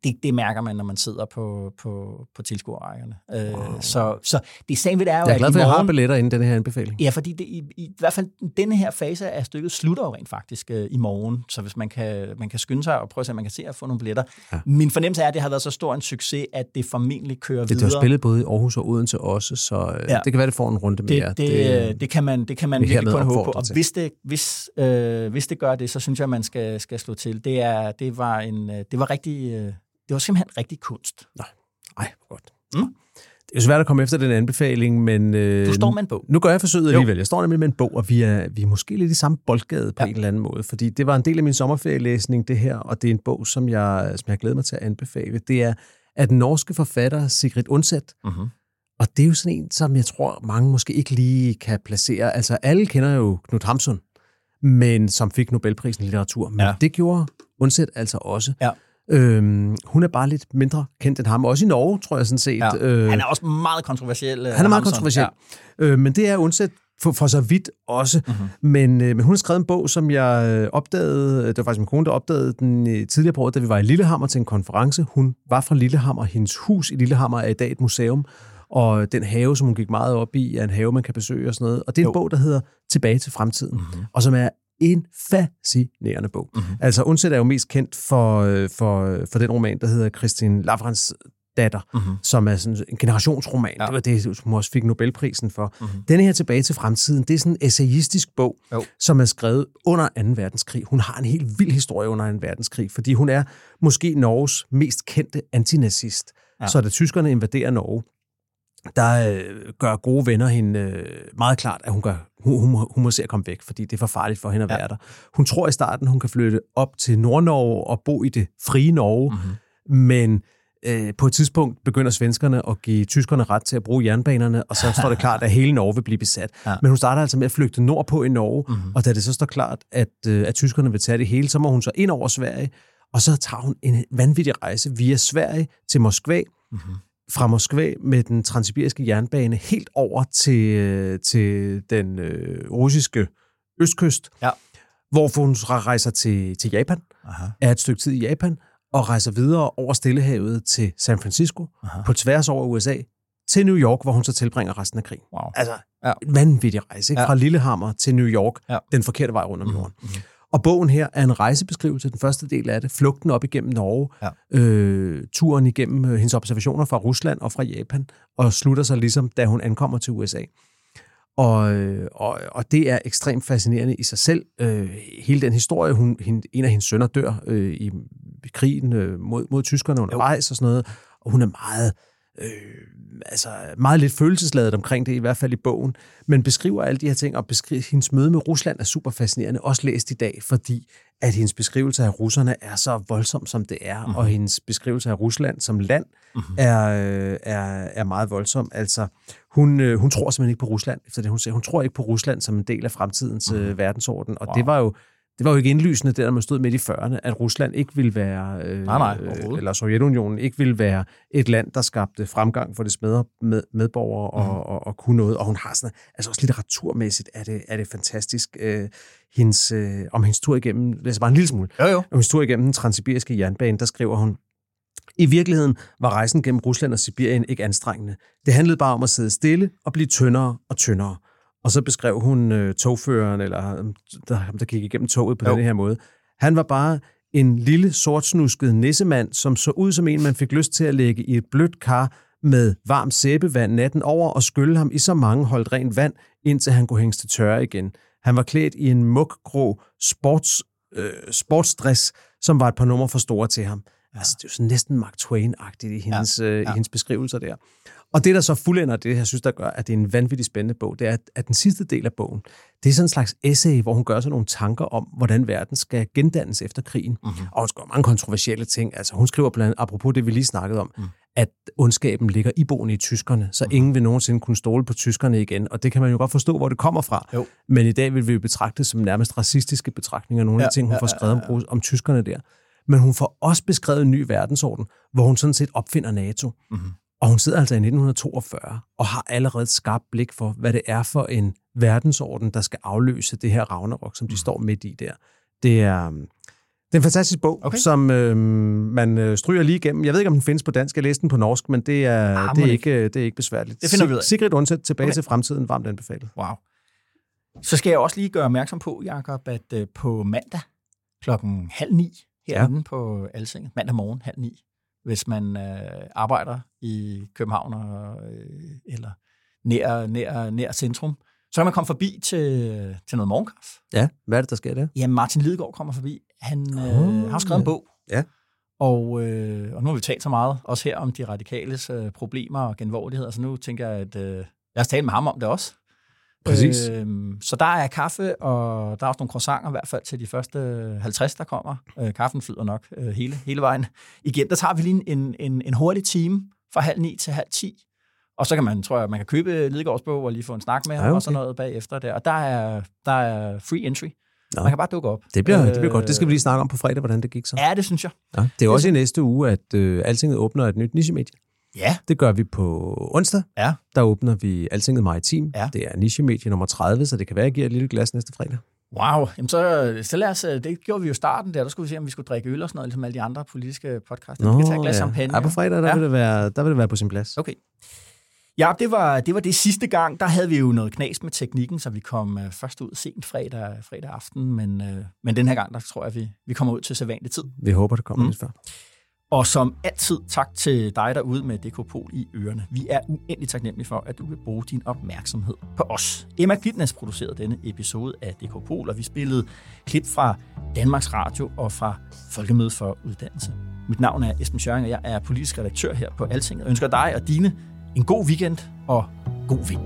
det, det mærker man, når man sidder på, på, på tilskuerrækkerne. Øh, Wow. så, så det sagen ved det er jo, Jeg er glad at for, i at jeg har morgen, billetter inden den her anbefaling. Ja, fordi det, i, i, i hvert fald denne her fase af stykket slutter jo rent faktisk øh, i morgen, så hvis man kan, man kan skynde sig og prøve at se, om man kan se at få nogle billetter. Ja. Min fornemmelse er, at det har været så stor en succes, at det formentlig kører Det videre. har spillet både i Aarhus og Odense også, så øh, ja. Det kan være, det får en runde mere. det, det, det, det kan man, det kan man virkelig kun håbe på. Og til. hvis det, hvis, øh, hvis det gør det, så synes jeg, man skal, skal slå til. Det, er, det, var, en, øh, det var rigtig... Øh, det var simpelthen rigtig kunst. Ej, hvor godt. Mm. Det er jo svært at komme efter den anbefaling, men... Øh, Du står med en bog. Nu gør jeg forsøget Jo. alligevel. Jeg står nemlig med en bog, og vi er, vi er måske lidt i samme boldgade på ja. En eller anden måde, fordi det var en del af min sommerferielæsning, det her, og det er en bog, som jeg, som jeg glæder mig til at anbefale. Det er af den norske forfatter Sigrid Undset, Mm-hmm. og det er jo sådan en, som jeg tror, mange måske ikke lige kan placere. Altså, alle kender jo Knud Hamsun, men som fik Nobelprisen i litteratur. Men. Ja. det gjorde Undset altså også. Ja. Øhm, hun er bare lidt mindre kendt end ham. Også i Norge, tror jeg sådan set. Ja. Øh, Han er også meget kontroversiel. øh, han er meget Hamsun. kontroversiel. Ja. Øh, men det er Undset for, for så vidt også. Mm-hmm. Men, øh, men hun har skrevet en bog, som jeg øh, opdagede, det var faktisk min kone, der opdagede den øh, tidligere på året, da vi var i Lillehammer til en konference. Hun var fra Lillehammer. Hendes hus i Lillehammer er i dag et museum. Og den have, som hun gik meget op i, er en have, man kan besøge og sådan noget. Og det er en Jo. bog, der hedder Tilbage til fremtiden, mm-hmm. og som er en fascinerende bog. Mm-hmm. Altså, Undset er jo mest kendt for, øh, for, for den roman, der hedder Christine Lavrans datter, mm-hmm. som er sådan en generationsroman. Ja. Det var det, som hun også fik Nobelprisen for. Mm-hmm. Denne her tilbage til fremtiden, det er sådan en essayistisk bog, Jo. som er skrevet under 2. verdenskrig. Hun har en helt vild historie under 2. verdenskrig, fordi hun er måske Norges mest kendte antinazist. Ja. Så da tyskerne invaderer Norge, der øh, gør gode venner hende øh, meget klart, at hun, gør, hun, hun, må- hun må se at komme væk, fordi det er for farligt for hende at Ja. være der. Hun tror i starten, hun kan flytte op til Nordnorge og bo i det frie Norge, mm-hmm. men øh, på et tidspunkt begynder svenskerne at give tyskerne ret til at bruge jernbanerne, og så står det klart, at hele Norge vil blive besat. Ja. Men hun starter altså med at flygte nordpå i Norge, Mhm. mm-hmm. og da det så står klart, at, øh, at tyskerne vil tage det hele, så må hun så ind over Sverige, og så tager hun en vanvittig rejse via Sverige til Moskva, Mm-hmm. Fra Moskva med den transsibiriske jernbane helt over til, øh, til den øh, russiske østkyst, Ja. hvor hun rejser til, til Japan, Aha. er et stykke tid i Japan, og rejser videre over Stillehavet til San Francisco, Aha. på tværs over USA, til New York, hvor hun så tilbringer resten af krigen. Wow. Altså, Ja. en vanvittig rejse, ikke? Ja. Fra Lillehammer til New York, Ja. den forkerte vej rundt om. Mhm. Og Og bogen her er en rejsebeskrivelse, den første del af det, flugten op igennem Norge, Ja. øh, turen igennem øh, hendes observationer fra Rusland og fra Japan, og slutter sig ligesom, da hun ankommer til USA. Og, øh, og, og det er ekstremt fascinerende i sig selv. Øh, hele den historie, hun, hende, en af hendes sønner dør øh, i, i krigen øh, mod, mod tyskerne undervejs og sådan noget, og hun er meget, øh, altså meget lidt følelsesladet omkring det, i hvert fald i bogen, men beskriver alle de her ting, og beskriver, hendes møde med Rusland er super fascinerende, også læst i dag, fordi at hendes beskrivelse af russerne er så voldsom, som det er, mm-hmm. og hendes beskrivelse af Rusland som land mm-hmm. er, øh, er, er meget voldsom. Altså, hun, øh, hun tror simpelthen ikke på Rusland, efter det hun siger. Hun tror ikke på Rusland som en del af fremtidens mm-hmm. øh, verdensorden, og wow. det var jo det var jo ikke indlysende, der man stod midt i 40'erne, at Rusland ikke ville være, øh, Nej, nej, øh, eller Sovjetunionen ikke ville være et land, der skabte fremgang for dets med, med, medborgere og, Mhm. og, og kunne noget. Og hun har sådan, altså også litteraturmæssigt er det, er det fantastisk. Øh, hendes, øh, om hendes tur igennem, læser bare en lille smule, Jo, jo. om hendes tur igennem den transsibiriske jernbane, der skriver hun, i virkeligheden var rejsen gennem Rusland og Sibirien ikke anstrengende. Det handlede bare om at sidde stille og blive tyndere og tyndere. Og så beskrev hun øh, togføreren, eller øh, der, ham, der gik igennem toget på Jo. den her måde. Han var bare en lille sortsnusket nissemand, som så ud som en, man fik lyst til at lægge i et blødt kar med varmt sæbevand natten over og skylle ham i så mange holdt rent vand, indtil han kunne hænges til tørre igen. Han var klædt i en muggrå sports, øh, sportsdress, som var et par numre for store til ham. Ja. Altså, det er jo sådan næsten Mark Twain-agtigt i hendes, ja. Øh, i hendes beskrivelser der. Og det, der så fuldender det, jeg synes, der gør, at det er en vanvittig spændende bog, det er, at- den sidste del af bogen, det er sådan en slags essay, hvor hun gør sig nogle tanker om, hvordan verden skal gendannes efter krigen. Mm-hmm. Og hun skriver mange kontroversielle ting. Altså, hun skriver blandt andet, apropos det, vi lige snakkede om, mm. at ondskaben ligger iboende i tyskerne, så mm. ingen vil nogensinde kunne stole på tyskerne igen. Og det kan man jo godt forstå, hvor det kommer fra. Jo. Men i dag vil vi jo betragte det som nærmest racistiske betragtninger, nogle af Ja, de ting, hun ja, får ja, skrevet om, om tyskerne der. Men hun får også beskrevet en ny verdensorden, hvor hun sådan set opfinder NATO. Mm-hmm. Og hun sidder altså i 1942 og har allerede et skarpt blik for, hvad det er for en verdensorden, der skal afløse det her Ragnarok, som de står midt i der. Det er, øhm, det er en fantastisk bog, okay. Som øh, man stryger lige igennem. Jeg ved ikke, om den findes på dansk. Jeg læste den på norsk, men det er, Ah, det er, ikke, øh, det er ikke besværligt. Det finder vi ud af. Sigrid Undset, tilbage okay. Til fremtiden, varmt anbefalet. Wow. Så skal jeg også lige gøre opmærksom på, Jacob, at øh, på mandag klokken halv ni herinde ja. på Altinget, mandag morgen halv ni, hvis man øh, arbejder i København og, øh, eller nær, nær, nær centrum, så kan man komme forbi til, til noget morgenkaffe. Ja, hvad er det, der sker der? Ja, Martin Lidegaard kommer forbi. Han øh, Åh, har skrevet en bog. Ja. Og, øh, og nu har vi talt så meget, også her, om de radikales øh, problemer og genvordigheder, så nu tænker jeg, at øh, jeg skal tale med ham om det også. Præcis. Øh, så der er kaffe, og der er også nogle croissanter, i hvert fald til de første 50, der kommer. Øh, kaffen flyder nok øh, hele, hele vejen igen. Der tager vi lige en, en, en hurtig time fra halv ni til halv ti. Og så kan man, tror jeg, man kan købe Lidegaards bog og lige få en snak med ham Ja, og sådan okay. noget bagefter der. Og der er, der er free entry. Nå. Man kan bare dukke op. Det bliver, det bliver godt. Det skal vi lige snakke om på fredag, hvordan det gik så. Ja, det synes jeg. Ja, det er også i næste uge, at øh, Altinget åbner et nyt nichemedie. Ja. Det gør vi på onsdag. Ja. Der åbner vi Altinget Maritim. Ja. Det er nichemedie nummer 30, så det kan være, at jeg giver et lille glas næste fredag. Wow, Jamen så, så lad os, øh, det gjorde vi jo starten der, der skulle vi se, om vi skulle drikke øl og sådan noget, ligesom alle de andre politiske podcasts. vi kan tage et glas ja. champagne. Ja, på fredag, der, Ja. vil det være, der vil det være på sin plads. Okay. Ja, det var, det var det sidste gang. Der havde vi jo noget knas med teknikken, så vi kom øh, først ud sent fredag, fredag aften, men, øh, men den her gang, der tror jeg, vi, vi kommer ud til sædvanlig tid. Vi håber, det kommer Mm. mm. lidt før. Og som altid, tak til dig derude med Dekopol i ørerne. Vi er uendelig taknemmelige for, at du vil bruge din opmærksomhed på os. Emma Glitnes producerede denne episode af Dekopol, og vi spillede klip fra Danmarks Radio og fra Folkemødet for Uddannelse. Mit navn er Esben Schøring, og jeg er politisk redaktør her på Alting, og ønsker dig og dine en god weekend og god vind.